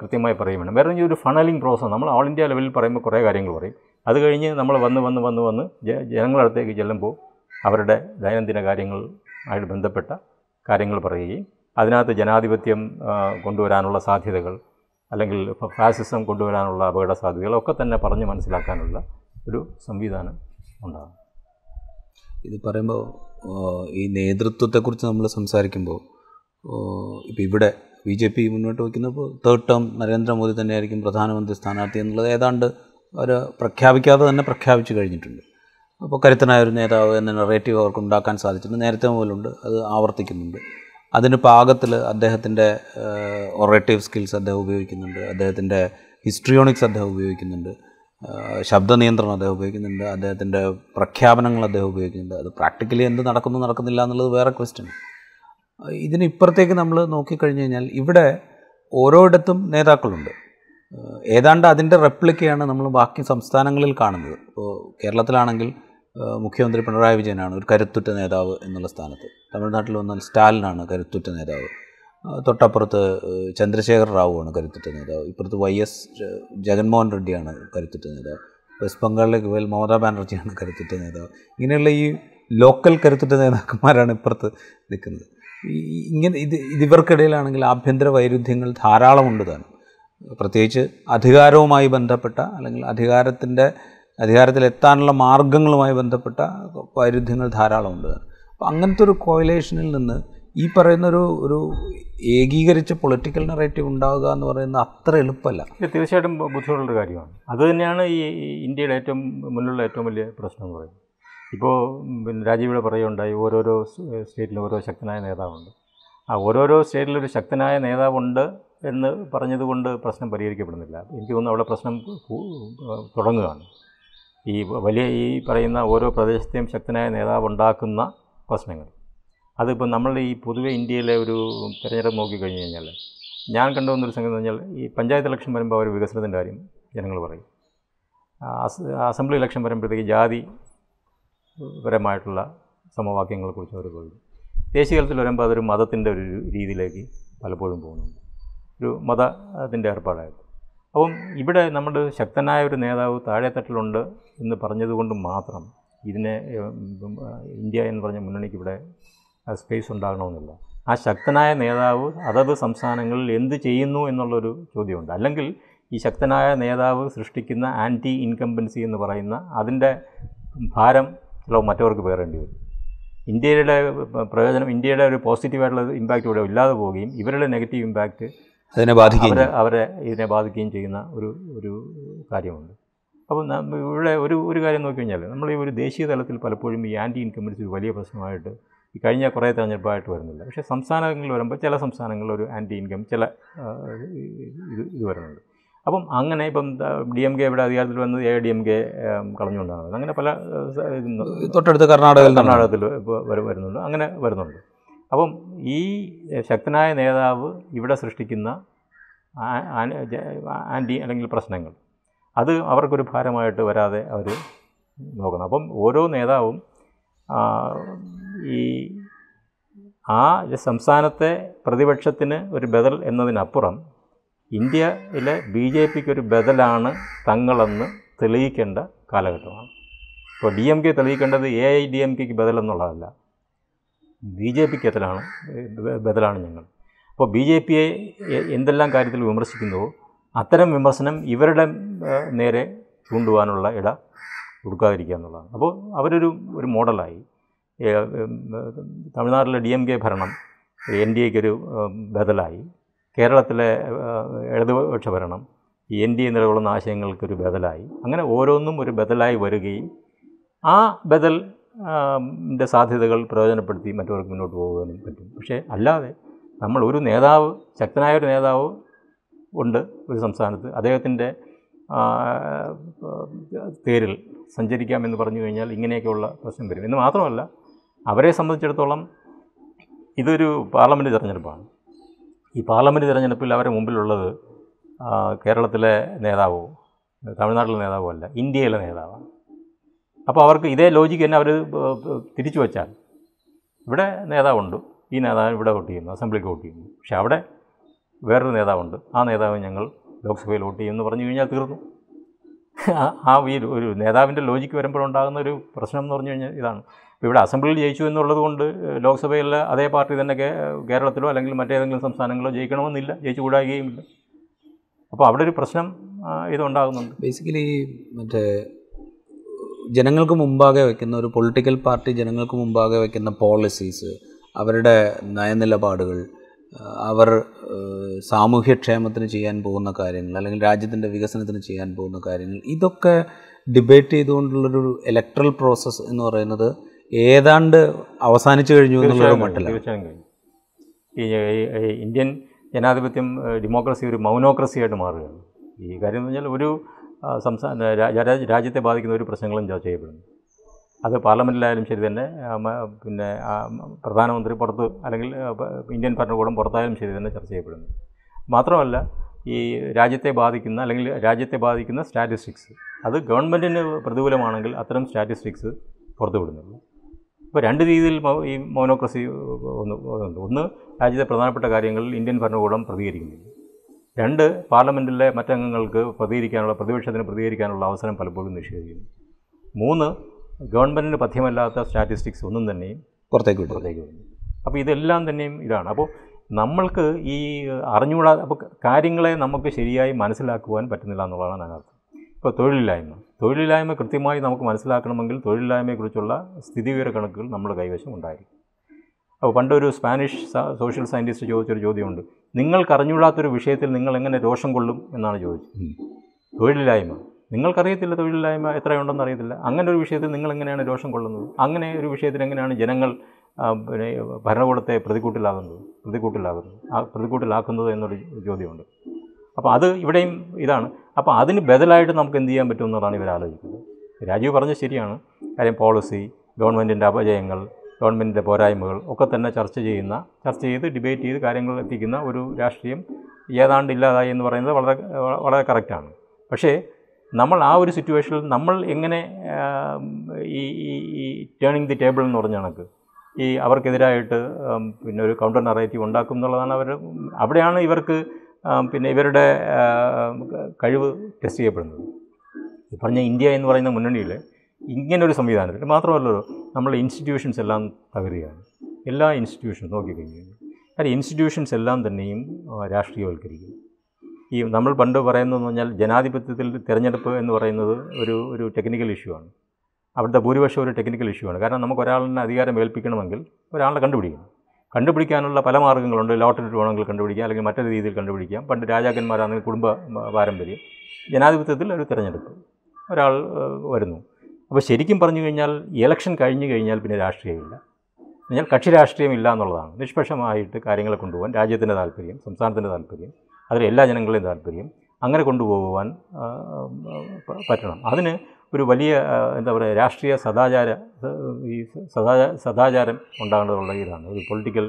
കൃത്യമായി പറയും വേണം. വേറെ ഒരു ഫണലിംഗ് പ്രോസസ്സ് നമ്മൾ ഓൾ ഇന്ത്യ ലെവലിൽ പറയുമ്പോൾ കുറേ കാര്യങ്ങൾ പറയും. അത് കഴിഞ്ഞ് നമ്മൾ വന്ന് വന്ന് വന്ന് വന്ന് ജ- ജനങ്ങളുടെ അടുത്തേക്ക് ചെല്ലുമ്പോൾ അവരുടെ ദൈനംദിന കാര്യങ്ങൾ ആയിട്ട് ബന്ധപ്പെട്ട കാര്യങ്ങൾ പറയുകയും അതിനകത്ത് ജനാധിപത്യം കൊണ്ടുവരാനുള്ള സാധ്യതകൾ അല്ലെങ്കിൽ ഫാസിസം കൊണ്ടുവരാനുള്ള അപകട സാധ്യതകളൊക്കെ തന്നെ പറഞ്ഞ് മനസ്സിലാക്കാനുള്ള ഒരു സംവിധാനം ഉണ്ടാകും. ഇത് പറയുമ്പോൾ ഈ നേതൃത്വത്തെക്കുറിച്ച് നമ്മൾ സംസാരിക്കുമ്പോൾ ഇപ്പോൾ ഇവിടെ ബി ജെ പി മുന്നോട്ട് വയ്ക്കുന്നപ്പോൾ തേർഡ് ടേം നരേന്ദ്രമോദി തന്നെയായിരിക്കും പ്രധാനമന്ത്രി സ്ഥാനാർത്ഥി എന്നുള്ളത് ഏതാണ്ട് അവർ പ്രഖ്യാപിക്കാതെ തന്നെ പ്രഖ്യാപിച്ചു കഴിഞ്ഞിട്ടുണ്ട്. അപ്പോൾ കരുത്തനായ ഒരു നേതാവ് എന്ന നെറേറ്റീവ് അവർക്ക് ഉണ്ടാക്കാൻ സാധിച്ചിട്ടുണ്ട്. നേരത്തെ മുതലുണ്ട് അത് ആവർത്തിക്കുന്നുണ്ട്. അതിന് പാകത്തിൽ അദ്ദേഹത്തിന്റെ ഒറേറ്റീവ് സ്കിൽസ് അദ്ദേഹം ഉപയോഗിക്കുന്നുണ്ട്. അദ്ദേഹത്തിന്റെ ഹിസ്ട്രിയോണിക്സ് അദ്ദേഹം ഉപയോഗിക്കുന്നുണ്ട്. ശബ്ദ നിയന്ത്രണം അദ്ദേഹം ഉപയോഗിക്കുന്നുണ്ട്. അദ്ദേഹത്തിന്റെ പ്രഖ്യാപനങ്ങൾ അദ്ദേഹം ഉപയോഗിക്കുന്നുണ്ട്. അത് പ്രാക്ടിക്കലി എന്ത് നടക്കുന്നു നടക്കുന്നില്ല എന്നുള്ളത് വേറെ ക്വസ്റ്റ്യൻ ഇതിന് ഇപ്പുറത്തേക്ക് നമ്മൾ നോക്കിക്കഴിഞ്ഞ് കഴിഞ്ഞാൽ ഇവിടെ ഓരോയിടത്തും നേതാക്കളുണ്ട്. ഏതാണ്ട് അതിന്റെ റെപ്ലിക്കയാണ് നമ്മൾ ബാക്കി സംസ്ഥാനങ്ങളിൽ കാണുന്നത്. ഇപ്പോൾ കേരളത്തിലാണെങ്കിൽ മുഖ്യമന്ത്രി പിണറായി വിജയനാണ് ഒരു കരുത്തുറ്റ നേതാവ് എന്നുള്ള സ്ഥാനത്ത്. തമിഴ്നാട്ടിൽ വന്നാൽ സ്റ്റാലിനാണ് കരുത്തുറ്റ നേതാവ്. തൊട്ടപ്പുറത്ത് ചന്ദ്രശേഖർ റാവുവാണ് കരുത്തുറ്റ നേതാവ്. ഇപ്പുറത്ത് വൈ എസ് ജഗൻമോഹൻ റെഡ്ഡിയാണ് കരുത്തുറ്റ നേതാവ്. വെസ്റ്റ് ബംഗാളിലേക്ക് പോയാൽ മമതാ ബാനർജിയാണ് കരുത്തുറ്റ നേതാവ്. ഇങ്ങനെയുള്ള ഈ ലോക്കൽ കരുത്തുറ്റ നേതാക്കന്മാരാണ് ഇപ്പുറത്ത് നിൽക്കുന്നത്. ഇങ്ങനെ ഇത് ഇത് ഇവർക്കിടയിലാണെങ്കിൽ ആഭ്യന്തര വൈരുദ്ധ്യങ്ങൾ ധാരാളമുണ്ട് താനും. പ്രത്യേകിച്ച് അധികാരവുമായി ബന്ധപ്പെട്ട അല്ലെങ്കിൽ അധികാരത്തിന്റെ അധികാരത്തിലെത്താനുള്ള മാർഗങ്ങളുമായി ബന്ധപ്പെട്ട വൈരുദ്ധ്യങ്ങൾ ധാരാളമുണ്ട്. അപ്പോൾ അങ്ങനത്തെ ഒരു കോയിലേഷനിൽ നിന്ന് ഈ പറയുന്ന ഒരു ഒരു ഏകീകരിച്ച പൊളിറ്റിക്കൽ നറേറ്റീവ് ഉണ്ടാവുക എന്ന് പറയുന്നത് അത്ര എളുപ്പമല്ല. തീർച്ചയായിട്ടും ബുദ്ധിമുട്ടുള്ള കാര്യമാണ്. അത് തന്നെയാണ് ഈ ഇന്ത്യയുടെ ഏറ്റവും മുന്നിലുള്ള ഏറ്റവും വലിയ പ്രശ്നം എന്ന് പറയുന്നത്. ഇപ്പോൾ പിന്നെ രാജീവിടെ പറയുകയുണ്ടായി ഓരോരോ സ്റ്റേറ്റിലും ഓരോ ശക്തനായ നേതാവുണ്ട്. ആ ഓരോരോ സ്റ്റേറ്റിലൊരു ശക്തനായ നേതാവുണ്ട് എന്ന് പറഞ്ഞതുകൊണ്ട് പ്രശ്നം പരിഹരിക്കപ്പെടുന്നില്ല. എനിക്ക് തോന്നുന്നു അവിടെ പ്രശ്നം തുടങ്ങുകയാണ്. ഈ വലിയ ഈ പറയുന്ന ഓരോ പ്രദേശത്തെയും ശക്തനായ നേതാവ് ഉണ്ടാക്കുന്ന പ്രശ്നങ്ങൾ. അതിപ്പോൾ നമ്മൾ ഈ പൊതുവെ ഇന്ത്യയിലെ ഒരു തിരഞ്ഞെടുപ്പ് നോക്കിക്കഴിഞ്ഞ് കഴിഞ്ഞാൽ ഞാൻ കണ്ടുവന്നൊരു സംഗതി എന്ന് പറഞ്ഞാൽ ഈ പഞ്ചായത്ത് ഇലക്ഷൻ വരുമ്പോൾ അവർ വികസനത്തിന്റെ കാര്യം ജനങ്ങൾ പറയും. അസംബ്ലി ഇലക്ഷൻ വരുമ്പോഴത്തേക്ക് ജാതി പരമായിട്ടുള്ള സമവാക്യങ്ങളെക്കുറിച്ച് അവർ പറയും. ദേശീയ തലത്തിൽ വരുമ്പോൾ അതൊരു മതത്തിന്റെ ഒരു രീതിയിലേക്ക് പലപ്പോഴും പോകുന്നുണ്ട്. ഒരു മതത്തിന്റെ ഏർപ്പാടായിട്ട്. അപ്പം ഇവിടെ നമ്മുടെ ശക്തനായ ഒരു നേതാവ് താഴെത്തട്ടിലുണ്ട് എന്ന് പറഞ്ഞതുകൊണ്ട് മാത്രം ഇതിനെ ഇന്ത്യ എന്ന് പറഞ്ഞ മുന്നണിക്ക് ഇവിടെ സ്പേസ് ഉണ്ടാകണമെന്നില്ല. ആ ശക്തനായ നേതാവ് അതത് സംസ്ഥാനങ്ങളിൽ എന്ത് ചെയ്യുന്നു എന്നുള്ളൊരു ചോദ്യമുണ്ട്. അല്ലെങ്കിൽ ഈ ശക്തനായ നേതാവ് സൃഷ്ടിക്കുന്ന ആന്റി ഇൻകംബൻസി എന്ന് പറയുന്ന അതിന്റെ ഭാരം ചിലപ്പോൾ മറ്റവർക്ക് പേറേണ്ടി വരും. ഇന്ത്യയുടെ പ്രയോജനം ഇന്ത്യയുടെ ഒരു പോസിറ്റീവായിട്ടുള്ള ഇമ്പാക്റ്റ് ഇവിടെ ഇല്ലാതെ പോവുകയും ഇവരുടെ നെഗറ്റീവ് ഇമ്പാക്റ്റ് അതിനെ ബാധിക്കുകയും അവരെ ഇതിനെ ബാധിക്കുകയും ചെയ്യുന്ന ഒരു ഒരു കാര്യമുണ്ട്. അപ്പോൾ ഇവിടെ ഒരു ഒരു കാര്യം നോക്കി കഴിഞ്ഞാൽ നമ്മൾ ഈ ഒരു ദേശീയ തലത്തിൽ പലപ്പോഴും ഈ ആന്റി ഇൻകംബൻസി ഒരു വലിയ പ്രശ്നമായിട്ട് ഈ കഴിഞ്ഞ കുറേ തെരഞ്ഞെടുപ്പായിട്ട് വരുന്നില്ല. പക്ഷേ സംസ്ഥാനങ്ങളിൽ വരുമ്പോൾ ചില സംസ്ഥാനങ്ങളിൽ ഒരു ആന്റി ഇൻകം ചില ഇത് ഇത് വരുന്നുണ്ട്. അപ്പം അങ്ങനെ ഇപ്പം ഡി എം കെ ഇവിടെ അധികാരത്തിൽ വന്നത് എ ഡി എം കെ കളഞ്ഞുകൊണ്ടാണ്. അങ്ങനെ പല തൊട്ടടുത്ത് കർണാടകത്തിൽ ഇപ്പോൾ വരുന്നുണ്ട്. അങ്ങനെ വരുന്നുണ്ട്. അപ്പം ഈ ശക്തനായ നേതാവ് ഇവിടെ സൃഷ്ടിക്കുന്ന ആന്റി അല്ലെങ്കിൽ പ്രശ്നങ്ങൾ. അത് അവർക്കൊരു ഭാരമായിട്ട് വരാതെ അവർ നോക്കണം അപ്പം ഓരോ നേതാവും ഈ ആ സംസ്ഥാനത്തെ പ്രതിപക്ഷത്തിന് ഒരു ബദൽ എന്നതിനപ്പുറം ഇന്ത്യയിലെ ബി ജെ പിക്ക് ഒരു ബദലാണ് തങ്ങളെന്ന് തെളിയിക്കേണ്ട കാലഘട്ടമാണ്. ഇപ്പോൾ ഡി എം കെ തെളിയിക്കേണ്ടത് എ ഐ ഡി എം കെക്ക് ബദൽ എന്നുള്ളതല്ല ബി ജെ പിക്ക് എത്തലാണ് ബദലാണ് ഞങ്ങൾ. അപ്പോൾ ബി ജെ പിയെ എന്തെല്ലാം കാര്യത്തിൽ വിമർശിക്കുന്നുവോ അത്തരം വിമർശനം ഇവരുടെ നേരെ ചൂണ്ടുവാനുള്ള ഇട കൊടുക്കാതിരിക്കുക എന്നുള്ളതാണ്. അപ്പോൾ അവരൊരു ഒരു മോഡലായി. തമിഴ്നാട്ടിലെ ഡി എം കെ ഭരണം എൻ ഡി എക്കൊരു ബദലായി. കേരളത്തിലെ ഇടതുപക്ഷ ഭരണം എൻ ഡി എ നിലകൊള്ളുന്ന ആശയങ്ങൾക്കൊരു ബദലായി. അങ്ങനെ ഓരോന്നും ഒരു ബദലായി വരികയും ആ ബദൽ സാധ്യതകൾ പ്രയോജനപ്പെടുത്തി മറ്റവർക്ക് മുന്നോട്ട് പോകാനും പറ്റും. പക്ഷേ അല്ലാതെ നമ്മൾ ഒരു നേതാവ് ശക്തനായ ഒരു നേതാവ് ഉണ്ട് ഒരു സംസ്ഥാനത്ത്. അദ്ദേഹത്തിന്റെ പേരിൽ സഞ്ചരിക്കാമെന്ന് പറഞ്ഞു കഴിഞ്ഞാൽ ഇങ്ങനെയൊക്കെയുള്ള പ്രശ്നം വരും. എന്ന് മാത്രമല്ല അവരെ സംബന്ധിച്ചിടത്തോളം ഇതൊരു പാർലമെന്റ് തിരഞ്ഞെടുപ്പാണ്. ഈ പാർലമെന്റ് തിരഞ്ഞെടുപ്പിൽ അവരെ മുമ്പിലുള്ളത് കേരളത്തിലെ നേതാവോ തമിഴ്നാട്ടിലെ നേതാവോ അല്ല ഇന്ത്യയിലെ നേതാവാണ്. അപ്പോൾ അവർക്ക് ഇതേ ലോജിക്ക് തന്നെ അവർ തിരിച്ചു വച്ചാൽ. ഇവിടെ നേതാവുണ്ട് ഈ നേതാവ് ഇവിടെ വോട്ട് ചെയ്യുന്നു അസംബ്ലിക്ക് വോട്ട് ചെയ്യുന്നു. പക്ഷേ അവിടെ വേറൊരു നേതാവുണ്ട് ആ നേതാവ് ഞങ്ങൾ ലോക്സഭയിൽ വോട്ട് ചെയ്യുമെന്ന് പറഞ്ഞു കഴിഞ്ഞാൽ തീർന്നു. ആ- ഈ ഒരു നേതാവിന്റെ ലോജിക്ക് വരുമ്പോഴുണ്ടാകുന്ന ഒരു പ്രശ്നം എന്ന് പറഞ്ഞു കഴിഞ്ഞാൽ ഇതാണ്. ഇപ്പോൾ ഇവിടെ അസംബ്ലിയിൽ ജയിച്ചു എന്നുള്ളത് കൊണ്ട് ലോക്സഭയിലെ അതേ പാർട്ടി തന്നെ കേരളത്തിലോ അല്ലെങ്കിൽ മറ്റേതെങ്കിലും സംസ്ഥാനങ്ങളോ ജയിക്കണമെന്നില്ല ജയിച്ചു കൂടാകുകയുമില്ല അപ്പോൾ അവിടെ ഒരു പ്രശ്നം ഇതുണ്ടാകുന്നുണ്ട്. ബേസിക്കലി മറ്റേ ജനങ്ങൾക്ക് മുമ്പാകെ വയ്ക്കുന്ന ഒരു പൊളിറ്റിക്കൽ പാർട്ടി ജനങ്ങൾക്ക് മുമ്പാകെ വയ്ക്കുന്ന പോളിസീസ് അവരുടെ നയനിലപാടുകൾ അവർ സാമൂഹ്യക്ഷേമത്തിന് ചെയ്യാൻ പോകുന്ന കാര്യങ്ങൾ അല്ലെങ്കിൽ രാജ്യത്തിന്റെ വികസനത്തിന് ചെയ്യാൻ പോകുന്ന കാര്യങ്ങൾ ഇതൊക്കെ ഡിബേറ്റ് ചെയ്തുകൊണ്ടുള്ളൊരു ഇലക്ട്രൽ പ്രോസസ്സ് എന്ന് പറയുന്നത് ഏതാണ്ട് അവസാനിച്ചു കഴിഞ്ഞു എന്നുള്ളൊരു തീർച്ചയായും മട്ടിലാണ് ഈ ഇന്ത്യൻ ജനാധിപത്യം ഡെമോക്രസി ഒരു മൗനോക്രസി ആയിട്ട് മാറുകയാണ്. ഈ കാര്യം എന്ന് പറഞ്ഞാൽ ഒരു സംസ്ഥാന രാജ്യത്തെ ബാധിക്കുന്ന ഒരു പ്രശ്നങ്ങളും ചർച്ച ചെയ്യപ്പെടുന്നു അത് പാർലമെന്റിലായാലും ശരി തന്നെ പിന്നെ പ്രധാനമന്ത്രി പുറത്ത് അല്ലെങ്കിൽ ഇന്ത്യൻ ഭരണകൂടം പുറത്തായാലും ശരി തന്നെ ചർച്ച ചെയ്യപ്പെടുന്നു മാത്രമല്ല ഈ രാജ്യത്തെ ബാധിക്കുന്ന അല്ലെങ്കിൽ രാജ്യത്തെ ബാധിക്കുന്ന സ്റ്റാറ്റിസ്റ്റിക്സ് അത് ഗവൺമെന്റിന് പ്രതികൂലമാണെങ്കിൽ അത്തരം സ്റ്റാറ്റിസ്റ്റിക്സ് പുറത്തുവിടുന്നില്ല ഇപ്പോൾ രണ്ട് രീതിയിൽ ഈ മൗനോക്രസി ഒന്ന് ഒന്ന് രാജ്യത്തെ പ്രധാനപ്പെട്ട കാര്യങ്ങളിൽ ഇന്ത്യൻ ഭരണകൂടം പ്രതികരിക്കുന്നില്ല രണ്ട് പാർലമെന്റിലെ മറ്റംഗങ്ങൾക്ക് പ്രതികരിക്കാനുള്ള പ്രതിപക്ഷത്തിന് പ്രതികരിക്കാനുള്ള അവസരം പലപ്പോഴും നിഷേധിക്കുന്നു. മൂന്ന് ഗവൺമെന്റിന് പഥ്യമല്ലാത്ത സ്റ്റാറ്റിസ്റ്റിക്സ് ഒന്നും തന്നെയും പുറത്തേക്ക് വിട്ടു പുറത്തേക്ക് വരുന്നു അപ്പോൾ ഇതെല്ലാം തന്നെയും ഇതാണ്. അപ്പോൾ നമ്മൾക്ക് ഈ അറിഞ്ഞുകൂടാ അപ്പോൾ കാര്യങ്ങളെ നമുക്ക് ശരിയായി മനസ്സിലാക്കുവാൻ പറ്റുന്നില്ല എന്നുള്ളതാണ് അതിനർത്ഥം. ഇപ്പോൾ തൊഴിലില്ലായ്മ. തൊഴിലില്ലായ്മ കൃത്യമായി നമുക്ക് മനസ്സിലാക്കണമെങ്കിൽ തൊഴിലില്ലായ്മയെക്കുറിച്ചുള്ള സ്ഥിതിവിവര കണക്കുകൾ നമ്മുടെ കൈവശം ഉണ്ടായിരിക്കും അപ്പോൾ പണ്ടൊരു സ്പാനിഷ് സോഷ്യൽ സയന്റിസ്റ്റ് ചോദിച്ചൊരു ചോദ്യമുണ്ട്. നിങ്ങൾക്ക് അറിഞ്ഞുകൂടാത്തൊരു വിഷയത്തിൽ നിങ്ങൾ എങ്ങനെ രോഷം കൊള്ളും എന്നാണ് ചോദിച്ചത്. തൊഴിലില്ലായ്മ. നിങ്ങൾക്കറിയത്തില്ല തൊഴിലില്ലായ്മ എത്രയുണ്ടെന്ന് അറിയത്തില്ല. അങ്ങനെ ഒരു വിഷയത്തിൽ നിങ്ങൾ എങ്ങനെയാണ് രോഷം കൊള്ളുന്നത്? അങ്ങനെ ഒരു വിഷയത്തിൽ എങ്ങനെയാണ് ജനങ്ങൾ പിന്നെ ഭരണകൂടത്തെ പ്രതികൂട്ടിലാകുന്നത്? പ്രതികൂട്ടിലാകുന്നത്? ആ പ്രതികൂട്ടിലാക്കുന്നത് എന്നൊരു ചോദ്യമുണ്ട്. അപ്പോൾ അത് ഇവിടെയും ഇതാണ്. അപ്പോൾ അതിന് ബദലായിട്ട് നമുക്ക് എന്ത് ചെയ്യാൻ പറ്റുമെന്നുള്ളതാണ് ഇവർ ആലോചിക്കുന്നത്. രാജീവ് പറഞ്ഞത് ശരിയാണ്. കാര്യം പോളിസി ഗവൺമെന്റിന്റെ അപജയങ്ങൾ ഗവൺമെന്റിന്റെ പോരായ്മകൾ ഒക്കെ തന്നെ ചർച്ച ചെയ്യുന്ന ചർച്ച ചെയ്ത് ഡിബേറ്റ് ചെയ്ത് കാര്യങ്ങൾ എത്തിക്കുന്ന ഒരു രാഷ്ട്രീയം ഏതാണ്ട് ഇല്ലാതായി എന്ന് പറയുന്നത് വളരെ വളരെ കറക്റ്റാണ് പക്ഷേ നമ്മൾ ആ ഒരു സിറ്റുവേഷനിൽ നമ്മൾ എങ്ങനെ ഈ ഈ ടേണിങ് ദി ടേബിൾ എന്ന് പറഞ്ഞ കണക്ക് ഈ അവർക്കെതിരായിട്ട് പിന്നെ ഒരു കൗണ്ടർ നറേറ്റീവ് ഉണ്ടാക്കും എന്നുള്ളതാണ് അവർ അവിടെയാണ് ഇവർക്ക് പിന്നെ ഇവരുടെ കഴിവ് ടെസ്റ്റ് ചെയ്യപ്പെടുന്നത്. ഈ പറഞ്ഞ ഇന്ത്യ എന്ന് പറയുന്ന മുന്നണിയിൽ ഇങ്ങനൊരു സംവിധാനത്തിൽ മാത്രമല്ലല്ലോ നമ്മളെ ഇൻസ്റ്റിറ്റ്യൂഷൻസ് എല്ലാം തകരുകയാണ്. എല്ലാ ഇൻസ്റ്റിറ്റ്യൂഷൻസ് നോക്കിക്കഴിഞ്ഞു കഴിഞ്ഞാൽ കാര്യം ഇൻസ്റ്റിറ്റ്യൂഷൻസ് എല്ലാം തന്നെയും രാഷ്ട്രീയവൽക്കരിക്കും ഈ നമ്മൾ പണ്ട് പറയുന്നതെന്ന് പറഞ്ഞാൽ ജനാധിപത്യത്തിൽ തിരഞ്ഞെടുപ്പ് എന്ന് പറയുന്നത് ഒരു ഒരു ടെക്നിക്കൽ ഇഷ്യൂ ആണ്. അവിടുത്തെ ഭൂരിപക്ഷം ഒരു ടെക്നിക്കൽ ഇഷ്യൂ ആണ്. കാരണം നമുക്ക് ഒരാളിനെ അധികാരം ഏൽപ്പിക്കണമെങ്കിൽ ഒരാളെ കണ്ടുപിടിക്കണം. കണ്ടുപിടിക്കാനുള്ള പല മാർഗങ്ങളുണ്ട്. ലോട്ടറി വേണമെങ്കിൽ കണ്ടുപിടിക്കാം അല്ലെങ്കിൽ മറ്റൊരു രീതിയിൽ കണ്ടുപിടിക്കാം. പണ്ട് രാജാക്കന്മാരാണെങ്കിൽ കുടുംബ പാരമ്പര്യം. ജനാധിപത്യത്തിൽ ഒരു തിരഞ്ഞെടുപ്പ്. ഒരാൾ വരുന്നു. അപ്പോൾ ശരിക്കും പറഞ്ഞു കഴിഞ്ഞാൽ ഇലക്ഷൻ കഴിഞ്ഞു കഴിഞ്ഞാൽ പിന്നെ രാഷ്ട്രീയമില്ല. എന്നാൽ കക്ഷി രാഷ്ട്രീയം ഇല്ല എന്നുള്ളതാണ്. നിഷ്പക്ഷമായിട്ട് കാര്യങ്ങളെ കൊണ്ടുപോകാൻ രാജ്യത്തിന്റെ താല്പര്യം സംസ്ഥാനത്തിന്റെ താല്പര്യം അതിൽ എല്ലാ ജനങ്ങളുടെയും താല്പര്യം അങ്ങനെ കൊണ്ടുപോകുവാൻ പറ്റണം. അതിന് ഒരു വലിയ എന്താ പറയുക രാഷ്ട്രീയ സദാചാര ഈ സദാചാര സദാചാരം ഉണ്ടാകേണ്ടതുള്ള ഇതാണ്. ഒരു പൊളിറ്റിക്കൽ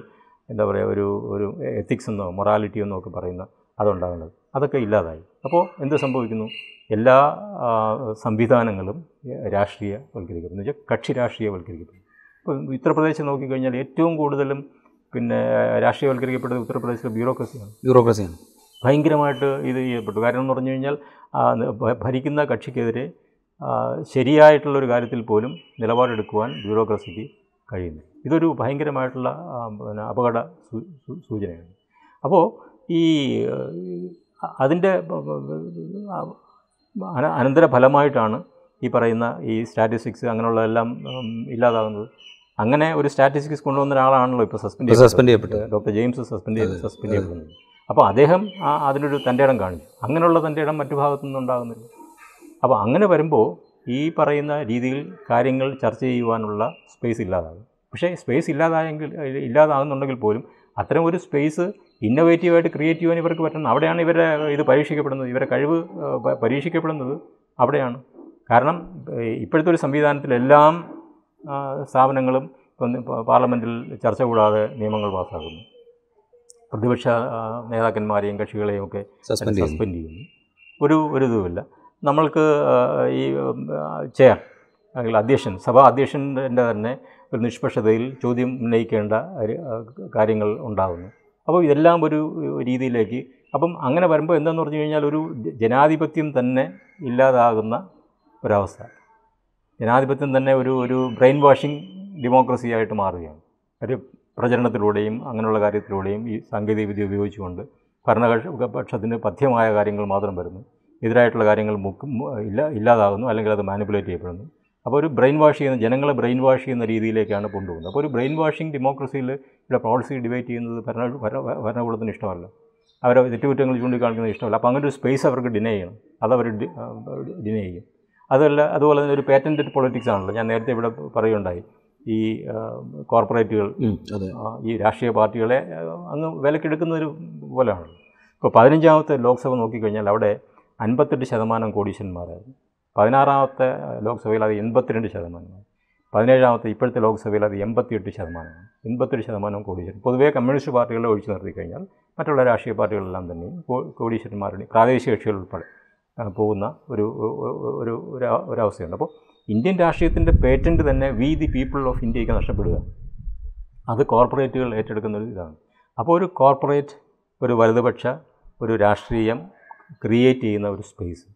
എന്താ പറയുക ഒരു ഒരു എത്തിക്സ് എന്നോ മൊറാലിറ്റി എന്നോ ഒക്കെ പറയുന്ന അതുണ്ടാകുന്നത്. അതൊക്കെ ഇല്ലാതായി. അപ്പോൾ എന്ത് സംഭവിക്കുന്നു? എല്ലാ സംവിധാനങ്ങളും രാഷ്ട്രീയവൽക്കരിക്കപ്പെടുന്നു. എന്ന് വെച്ചാൽ കക്ഷി രാഷ്ട്രീയവൽക്കരിക്കപ്പെടുന്നു. ഇപ്പോൾ ഉത്തർപ്രദേശ് നോക്കിക്കഴിഞ്ഞാൽ ഏറ്റവും കൂടുതലും പിന്നെ രാഷ്ട്രീയവൽക്കരിക്കപ്പെട്ടത് ഉത്തർപ്രദേശിലെ ബ്യൂറോക്രസിയാണ്. ബ്യൂറോക്രസിയാണ്. ഭയങ്കരമായിട്ട് ഇത് ചെയ്യപ്പെട്ടു. കാരണം എന്ന് പറഞ്ഞു കഴിഞ്ഞാൽ ഭരിക്കുന്ന കക്ഷിക്കെതിരെ ശരിയായിട്ടുള്ളൊരു കാര്യത്തിൽ പോലും നിലപാടെടുക്കുവാൻ ബ്യൂറോക്രസിക്ക് കഴിയുന്നു ഇതൊരു ഭയങ്കരമായിട്ടുള്ള പിന്നെ അപകട സൂചനയാണ്. അപ്പോൾ ഈ അതിന്റെ അന- അനന്തരഫലമായിട്ടാണ് ഈ പറയുന്ന ഈ സ്റ്റാറ്റിസ്റ്റിക്സ് അങ്ങനെയുള്ളതെല്ലാം ഇല്ലാതാകുന്നത്. അങ്ങനെ ഒരു സ്റ്റാറ്റിസ്റ്റിക്സ് കൊണ്ടുവന്ന ഒരാളാണല്ലോ ഇപ്പോൾ സസ്പെൻഡ് സസ്പെൻഡ് ചെയ്യപ്പെട്ടത്. ഡോക്ടർ ജെയിംസ് സസ്പെൻഡ് ചെയ്ത് സസ്പെൻഡ് ചെയ്യപ്പെടുന്നത് അപ്പോൾ അദ്ദേഹം ആ അതിനൊരു തന്റെ ഇടം കാണിച്ചു. അങ്ങനെയുള്ള തന്റെ ഇടം മറ്റു ഭാഗത്തുനിന്നും ഉണ്ടാകുന്നില്ല. അപ്പോൾ അങ്ങനെ വരുമ്പോൾ ഈ പറയുന്ന രീതിയിൽ കാര്യങ്ങൾ ചർച്ച ചെയ്യുവാനുള്ള സ്പേസ് ഇല്ലാതാകും. പക്ഷേ സ്പേസ് ഇല്ലാതായെങ്കിൽ ഇല്ലാതാകുന്നുണ്ടെങ്കിൽ പോലും അത്തരം ഒരു സ്പേസ് ഇന്നോവേറ്റീവായിട്ട് ക്രിയേറ്റ് ചെയ്യാൻ ഇവർക്ക് പറ്റുന്നത് അവിടെയാണ് ഇവരെ ഇത് പരീക്ഷിക്കപ്പെടുന്നത്. ഇവരെ കഴിവ് പരീക്ഷിക്കപ്പെടുന്നത് അവിടെയാണ്. കാരണം ഇപ്പോഴത്തെ ഒരു സംവിധാനത്തിലെല്ലാം സ്ഥാപനങ്ങളും പാർലമെന്റിൽ ചർച്ച കൂടാതെ നിയമങ്ങൾ പാസ്സാക്കുന്നു പ്രതിപക്ഷ നേതാക്കന്മാരെയും കക്ഷികളെയും ഒക്കെ സസ്പെൻഡ് ചെയ്യുന്നു. ഒരു ഒരു ഇതുമില്ല. നമ്മൾക്ക് ഈ ചെയർ അല്ലെങ്കിൽ അധ്യക്ഷൻ സഭാ അധ്യക്ഷന്റെ തന്നെ ഒരു നിഷ്പക്ഷതയിൽ ചോദ്യം ഉന്നയിക്കേണ്ട കാര്യങ്ങൾ ഉണ്ടാകുന്നു. അപ്പോൾ ഇതെല്ലാം ഒരു രീതിയിലേക്ക്. അപ്പം അങ്ങനെ വരുമ്പോൾ എന്താണെന്ന് പറഞ്ഞു കഴിഞ്ഞാൽ ഒരു ജനാധിപത്യം തന്നെ ഇല്ലാതാകുന്ന ഒരവസ്ഥ. ജനാധിപത്യം തന്നെ ഒരു ഒരു ബ്രെയിൻ വാഷിംഗ് ഡെമോക്രസി ആയിട്ട് മാറുകയാണ്. ഒരു പ്രചരണത്തിലൂടെയും അങ്ങനെയുള്ള കാര്യത്തിലൂടെയും ഈ സാങ്കേതികവിദ്യ ഉപയോഗിച്ചുകൊണ്ട് ഭരണകക്ഷ പക്ഷത്തിന് പഥ്യമായ കാര്യങ്ങൾ മാത്രം വരുന്നു. എതിരായിട്ടുള്ള കാര്യങ്ങൾ മുക്കും ഇല്ല ഇല്ലാതാകുന്നു അല്ലെങ്കിൽ അത് മാനിപ്പുലേറ്റ് ചെയ്യപ്പെടുന്നു. അപ്പോൾ ഒരു ബ്രെയിൻ വാഷ് ചെയ്യുന്ന ജനങ്ങളെ ബ്രെയിൻ വാഷ് ചെയ്യുന്ന രീതിയിലേക്കാണ് കൊണ്ടുപോകുന്നത്. അപ്പോൾ ഒരു ബ്രെയിൻ വാഷിംഗ് ഡെമോക്രസിയിൽ ഇവിടെ പോളിസി ഡിബേറ്റ് ചെയ്യുന്നത് ഭരണ ഭരണ- ഭരണകൂടത്തിന് ഇഷ്ടമല്ല. അവരെ തെറ്റുകുറ്റങ്ങൾ ചൂണ്ടിക്കാണിക്കുന്നത് ഇഷ്ടമല്ല. അപ്പോൾ അങ്ങനെ ഒരു സ്പേസ് അവർക്ക് ഡിനൈ ചെയ്യണം. അതവർ ഡിനൈ ചെയ്യും. അതല്ല അതുപോലെ തന്നെ ഒരു പേറ്റന്റഡ് പൊളിറ്റിക്സ് ആണല്ലോ. ഞാൻ നേരത്തെ ഇവിടെ പറയുകയുണ്ടായി. ഈ കോർപ്പറേറ്റുകൾ ഈ രാഷ്ട്രീയ പാർട്ടികളെ അങ്ങ് വിലക്കെടുക്കുന്ന ഒരു പോലെയാണല്ലോ. ഇപ്പോൾ പതിനഞ്ചാമത്തെ ലോക്സഭ നോക്കിക്കഴിഞ്ഞാൽ അവിടെ അൻപത്തെട്ട് ശതമാനം കോടീശ്വരന്മാരായിരുന്നു. പതിനാറാമത്തെ ലോക്സഭയിൽ അത് എൺപത്തിരണ്ട് ശതമാനമാണ്. പതിനേഴാമത്തെ ഇപ്പോഴത്തെ ലോക്സഭയിൽ അത് എൺപത്തിയെട്ട് ശതമാനമാണ്. എൺപത്തെട്ട് ശതമാനം കോടീശ്വരൻ. പൊതുവേ കമ്മ്യൂണിസ്റ്റ് പാർട്ടികളെ ഒഴിച്ചു നിർത്തി കഴിഞ്ഞാൽ മറ്റുള്ള രാഷ്ട്രീയ പാർട്ടികളെല്ലാം തന്നെ കോടീശ്വരന്മാരുടെ പ്രാദേശിക കക്ഷികൾ ഉൾപ്പെടെ പോകുന്ന ഒരു ഒരു ഒരു അപ്പോൾ ഇന്ത്യൻ രാഷ്ട്രീയത്തിന്റെ പേറ്റന്റ് തന്നെ വി ദി പീപ്പിൾ ഓഫ് ഇന്ത്യയ്ക്ക് നഷ്ടപ്പെടുക. അത് കോർപ്പറേറ്റുകൾ ഏറ്റെടുക്കുന്ന ഒരു ഇതാണ്. അപ്പോൾ ഒരു കോർപ്പറേറ്റ് ഒരു വലതുപക്ഷ ഒരു രാഷ്ട്രീയം ക്രിയേറ്റ് ചെയ്യുന്ന ഒരു സ്പേസ്.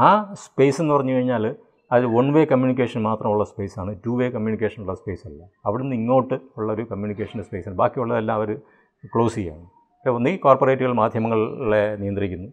ആ സ്പേസ് എന്ന് പറഞ്ഞു കഴിഞ്ഞാൽ അത് വൺ വേ കമ്മ്യൂണിക്കേഷൻ മാത്രമുള്ള സ്പേസാണ് ടു വേ കമ്മ്യൂണിക്കേഷൻ ഉള്ള സ്പേസ് അല്ല. അവിടെ നിന്ന് ഇങ്ങോട്ട് ഉള്ള ഒരു കമ്മ്യൂണിക്കേഷൻ സ്പേസാണ് ബാക്കിയുള്ളതെല്ലാം അവർ ക്ലോസ് അപ്പോൾ ഒന്നീ കോർപ്പറേറ്റുകൾ മാധ്യമങ്ങളെ നിയന്ത്രിക്കുന്നു.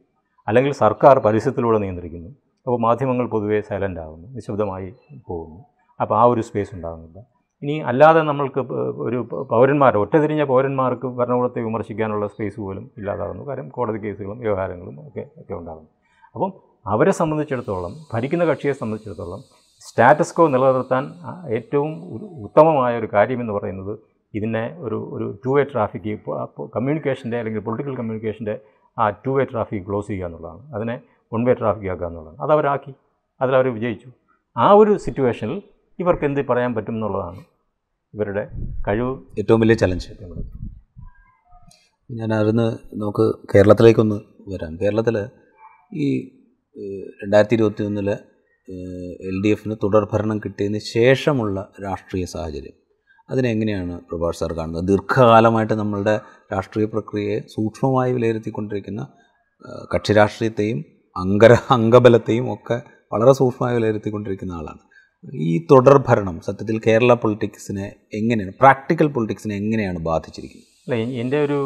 അല്ലെങ്കിൽ സർക്കാർ പരസ്യത്തിലൂടെ നിയന്ത്രിക്കുന്നു. അപ്പോൾ മാധ്യമങ്ങൾ പൊതുവേ സൈലന്റ് ആകുന്നു നിശബ്ദമായി പോകുന്നു. അപ്പോൾ ആ ഒരു സ്പേസ് ഉണ്ടാകുന്നില്ല ഇനി അല്ലാതെ നമ്മൾക്ക് ഒരു പൗരന്മാർ പൗരന്മാർ ഒറ്റതിരിഞ്ഞ പൗരന്മാർക്ക് ഭരണകൂടത്തെ വിമർശിക്കാനുള്ള സ്പേസ് പോലും ഇല്ലാതാകുന്നു കാര്യം കോടതി കേസുകളും വ്യവഹാരങ്ങളും ഒക്കെ ഒക്കെ ഉണ്ടാകുന്നു അപ്പം അവരെ സംബന്ധിച്ചിടത്തോളം ഭരിക്കുന്ന കക്ഷിയെ സംബന്ധിച്ചിടത്തോളം സ്റ്റാറ്റസ് കോ നിലനിർത്താൻ ഏറ്റവും ഉത്തമമായ ഒരു കാര്യമെന്ന് പറയുന്നത് ഇതിനെ ഒരു ഒരു ടു വേ ട്രാഫിക് കമ്മ്യൂണിക്കേഷന്റെ അല്ലെങ്കിൽ പൊളിറ്റിക്കൽ കമ്മ്യൂണിക്കേഷന്റെ ആ ടു വേ ട്രാഫിക് ക്ലോസ് ചെയ്യുക എന്നുള്ളതാണ്. അതിനെ വൺ വേ ട്രാഫിക് ആക്കുക എന്നുള്ളതാണ്. അതവരാക്കി അതിലവർ വിജയിച്ചു. ആ ഒരു സിറ്റുവേഷനിൽ ഇവർക്ക് എന്ത് പറയാൻ പറ്റും എന്നുള്ളതാണ് ഇവരുടെ കഴിവ്. ഏറ്റവും വലിയ ചലഞ്ച്. ഞാൻ അതിന്ന് നമുക്ക് കേരളത്തിലേക്കൊന്ന് വരാം. കേരളത്തിൽ ഈ രണ്ടായിരത്തി ഇരുപത്തി ഒന്നിൽ എൽ ഡി എഫിന് തുടർഭരണം കിട്ടിയതിന് ശേഷമുള്ള രാഷ്ട്രീയ സാഹചര്യം. അതിനെങ്ങനെയാണ് പ്രഭാഷ് സാർ കാണുന്നത്? ദീർഘകാലമായിട്ട് നമ്മളുടെ രാഷ്ട്രീയ പ്രക്രിയയെ സൂക്ഷ്മമായി വിലയിരുത്തിക്കൊണ്ടിരിക്കുന്ന കക്ഷി രാഷ്ട്രീയത്തെയും അംഗര അംഗബലത്തെയും ഒക്കെ വളരെ സൂക്ഷ്മമായി വിലയിരുത്തിക്കൊണ്ടിരിക്കുന്ന ആളാണ്. ഈ തുടർഭരണം സത്യത്തിൽ കേരള പൊളിറ്റിക്സിനെ എങ്ങനെയാണ് പ്രാക്ടിക്കൽ പൊളിറ്റിക്സിനെ എങ്ങനെയാണ് ബാധിച്ചിരിക്കുന്നത്? അല്ല എന്റെ ഒരു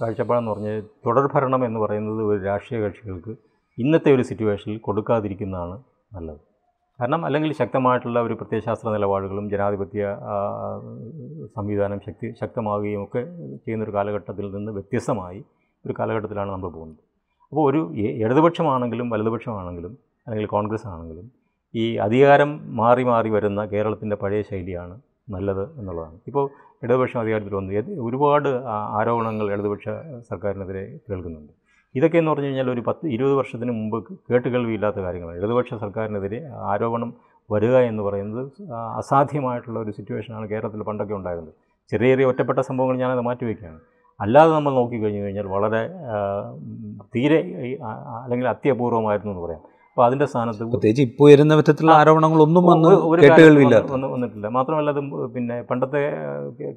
കാഴ്ചപ്പാടെന്ന് പറഞ്ഞാൽ തുടർഭരണം എന്ന് പറയുന്നത് ഒരു രാഷ്ട്രീയ കക്ഷികൾക്ക് ഇന്നത്തെ ഒരു സിറ്റുവേഷനിൽ കൊടുക്കാതിരിക്കുന്നതാണ് നല്ലത്. കാരണം അല്ലെങ്കിൽ ശക്തമായിട്ടുള്ള ഒരു പ്രത്യയശാസ്ത്ര നിലപാടുകളും ജനാധിപത്യ സംവിധാനം ശക്തി ശക്തമാവുകയും ഒക്കെ ചെയ്യുന്നൊരു കാലഘട്ടത്തിൽ നിന്ന് വ്യത്യസ്തമായി ഒരു കാലഘട്ടത്തിലാണ് നമ്മൾ പോകുന്നത്. അപ്പോൾ ഒരു ഇടതുപക്ഷമാണെങ്കിലും വലതുപക്ഷമാണെങ്കിലും അല്ലെങ്കിൽ കോൺഗ്രസ് ആണെങ്കിലും ഈ അധികാരം മാറി മാറി വരുന്ന കേരളത്തിന്റെ പഴയ ശൈലിയാണ് നല്ലത് എന്നുള്ളതാണ്. ഇപ്പോൾ ഇടതുപക്ഷം അധികാരത്തിൽ വന്നു ഒരുപാട് ആരോപണങ്ങൾ ഇടതുപക്ഷ സർക്കാരിനെതിരെ കേൾക്കുന്നുണ്ട്. ഇതൊക്കെ എന്ന് പറഞ്ഞു കഴിഞ്ഞാൽ ഒരു പത്ത് ഇരുപത് വർഷത്തിന് മുമ്പ് കേട്ടുകേൾവിയില്ലാത്ത കാര്യങ്ങളാണ്. ഇടതുപക്ഷ സർക്കാരിനെതിരെ ആരോപണം വരിക എന്ന് പറയുന്നത് അസാധ്യമായിട്ടുള്ള ഒരു സിറ്റുവേഷനാണ് കേരളത്തിൽ പണ്ടൊക്കെ ഉണ്ടായിരുന്നത്. ചെറിയ ചെറിയ ഒറ്റപ്പെട്ട സംഭവങ്ങൾ ഞാനത് മാറ്റിവെക്കുകയാണ്. അല്ലാതെ നമ്മൾ നോക്കിക്കഴിഞ്ഞു കഴിഞ്ഞാൽ വളരെ തീരെ അല്ലെങ്കിൽ അത്യപൂർവമായിരുന്നു എന്ന് പറയാം. അപ്പോൾ അതിന്റെ സ്ഥാനത്ത് പ്രത്യേകിച്ച് ഇപ്പോൾ വരുന്ന വിധത്തിലുള്ള ആരോപണങ്ങളൊന്നും വന്ന് വന്ന് വന്നിട്ടില്ല. മാത്രമല്ല അത് പിന്നെ പണ്ടത്തെ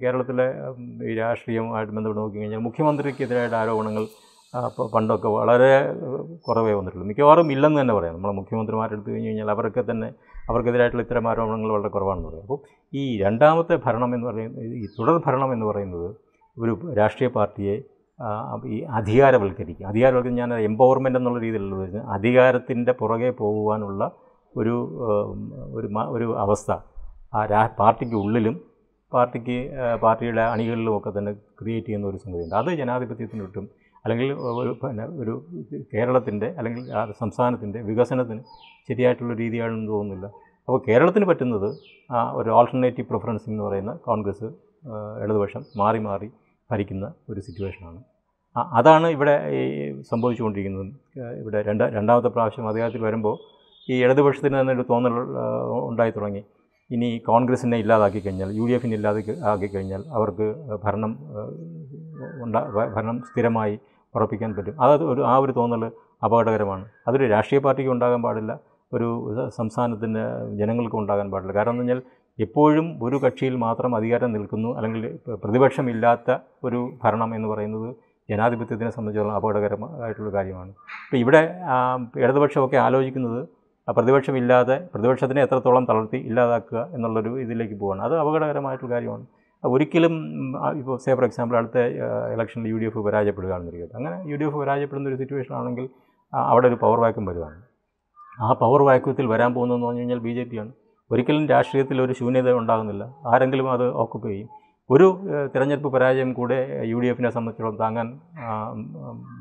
കേരളത്തിലെ രാഷ്ട്രീയമായിട്ട് ബന്ധപ്പെട്ട് നോക്കിക്കഴിഞ്ഞാൽ മുഖ്യമന്ത്രിക്കെതിരായിട്ട് ആരോപണങ്ങൾ പ- പണ്ടൊക്കെ വളരെ കുറവേ വന്നിട്ടുള്ളൂ. മിക്കവാറും ഇല്ലെന്ന് തന്നെ പറയാം. നമ്മളെ മുഖ്യമന്ത്രിമാരെടുത്ത് കഴിഞ്ഞ് കഴിഞ്ഞാൽ അവരൊക്കെ തന്നെ അവർക്കെതിരായിട്ടുള്ള ഇത്തരം ആരോപണങ്ങൾ വളരെ കുറവാണെന്ന് പറയാം. അപ്പോൾ ഈ രണ്ടാമത്തെ ഭരണം എന്ന് പറയുന്നത് ഈ തുടർ ഭരണം എന്ന് പറയുന്നത് ഒരു രാഷ്ട്രീയ പാർട്ടിയെ ഈ അധികാരവൽക്കരിക്കുക. അധികാരവൽക്കരിക്കും ഞാൻ എംപവർമെന്റ് എന്നുള്ള രീതിയിലുള്ള വരുന്നത് അധികാരത്തിന്റെ പുറകെ പോകുവാനുള്ള ഒരു ഒരു ഒരു അവസ്ഥ. ആ രാ പാർട്ടിക്ക് ഉള്ളിലും പാർട്ടിക്ക് പാർട്ടിയുടെ അണികളിലും ഒക്കെ തന്നെ ക്രിയേറ്റ് ചെയ്യുന്ന ഒരു സംഗതിയുണ്ട്. അത് ജനാധിപത്യത്തിന് കിട്ടും അല്ലെങ്കിൽ ഒരു പിന്നെ ഒരു കേരളത്തിന്റെ അല്ലെങ്കിൽ ആ സംസ്ഥാനത്തിന്റെ വികസനത്തിന് ശരിയായിട്ടുള്ള രീതിയാണെന്ന് തോന്നുന്നില്ല. അപ്പോൾ കേരളത്തിന് പറ്റുന്നത് ആ ഒരു ആൾട്ടർനേറ്റീവ് പ്രിഫറൻസ് എന്ന് പറയുന്ന കോൺഗ്രസ് ഇടതുപക്ഷം മാറി മാറി ഭരിക്കുന്ന ഒരു സിറ്റുവേഷനാണ് അതാണ് ഇവിടെ ഈ സംഭവിച്ചുകൊണ്ടിരിക്കുന്നത്. ഇവിടെ രണ്ട് രണ്ടാമത്തെ പ്രാവശ്യം അധികാരത്തിൽ വരുമ്പോൾ ഈ ഇടതുപക്ഷത്തിന് തന്നെ ഒരു തോന്നൽ ഉണ്ടായി തുടങ്ങി. ഇനി കോൺഗ്രസിനെ ഇല്ലാതാക്കി കഴിഞ്ഞാൽ യു ഡി എഫിനെ ഇല്ലാതാക്കി ആക്കി കഴിഞ്ഞാൽ അവർക്ക് ഭരണം ഭരണം സ്ഥിരമായി ഉറപ്പിക്കാൻ പറ്റും. അത് ഒരു ആ ഒരു തോന്നൽ അപകടകരമാണ്. അതൊരു രാഷ്ട്രീയ പാർട്ടിക്ക് ഉണ്ടാകാൻ പാടില്ല. ഒരു സംസ്ഥാനത്തിന് ജനങ്ങൾക്കും ഉണ്ടാകാൻ പാടില്ല. കാരണം എന്ന് പറഞ്ഞാൽ എപ്പോഴും ഒരു കക്ഷിയിൽ മാത്രം അധികാരം നിൽക്കുന്നു. അല്ലെങ്കിൽ പ്രതിപക്ഷമില്ലാത്ത ഒരു ഭരണം എന്ന് പറയുന്നത് ജനാധിപത്യത്തിനെ സംബന്ധിച്ചിടത്തോളം അപകടകരമായിട്ടുള്ള കാര്യമാണ്. ഇപ്പോൾ ഇവിടെ ഇടതുപക്ഷമൊക്കെ ആലോചിക്കുന്നത് പ്രതിപക്ഷമില്ലാതെ പ്രതിപക്ഷത്തിനെ എത്രത്തോളം തളർത്തി ഇല്ലാതാക്കുക എന്നുള്ളൊരു ഇതിലേക്ക് പോവാണ്. അത് അപകടകരമായിട്ടുള്ള കാര്യമാണ്. ഒരിക്കലും ഇപ്പോൾ സേ ഫോർ എക്സാമ്പിൾ അടുത്ത ഇലക്ഷനിൽ യു ഡി എഫ് പരാജയപ്പെടുകയാണെന്നിരിക്കട്ടെ. അങ്ങനെ യു ഡി എഫ് പരാജയപ്പെടുന്ന ഒരു സിറ്റുവേഷൻ ആണെങ്കിൽ അവിടെ ഒരു പവർ വാക്യം വരുവാണ്. ആ പവർ വാക്യത്തിൽ വരാൻ പോകുന്നതെന്ന് പറഞ്ഞു കഴിഞ്ഞാൽ ബി ജെ പിയാണ്. ഒരിക്കലും രാഷ്ട്രീയത്തിൽ ഒരു ശൂന്യത ഉണ്ടാകുന്നില്ല. ആരെങ്കിലും അത് ഓക്കുപ്പൈ ചെയ്യും. ഒരു തിരഞ്ഞെടുപ്പ് പരാജയം കൂടെ യു ഡി എഫിനെ സംബന്ധിച്ചിടത്തോളം താങ്ങാൻ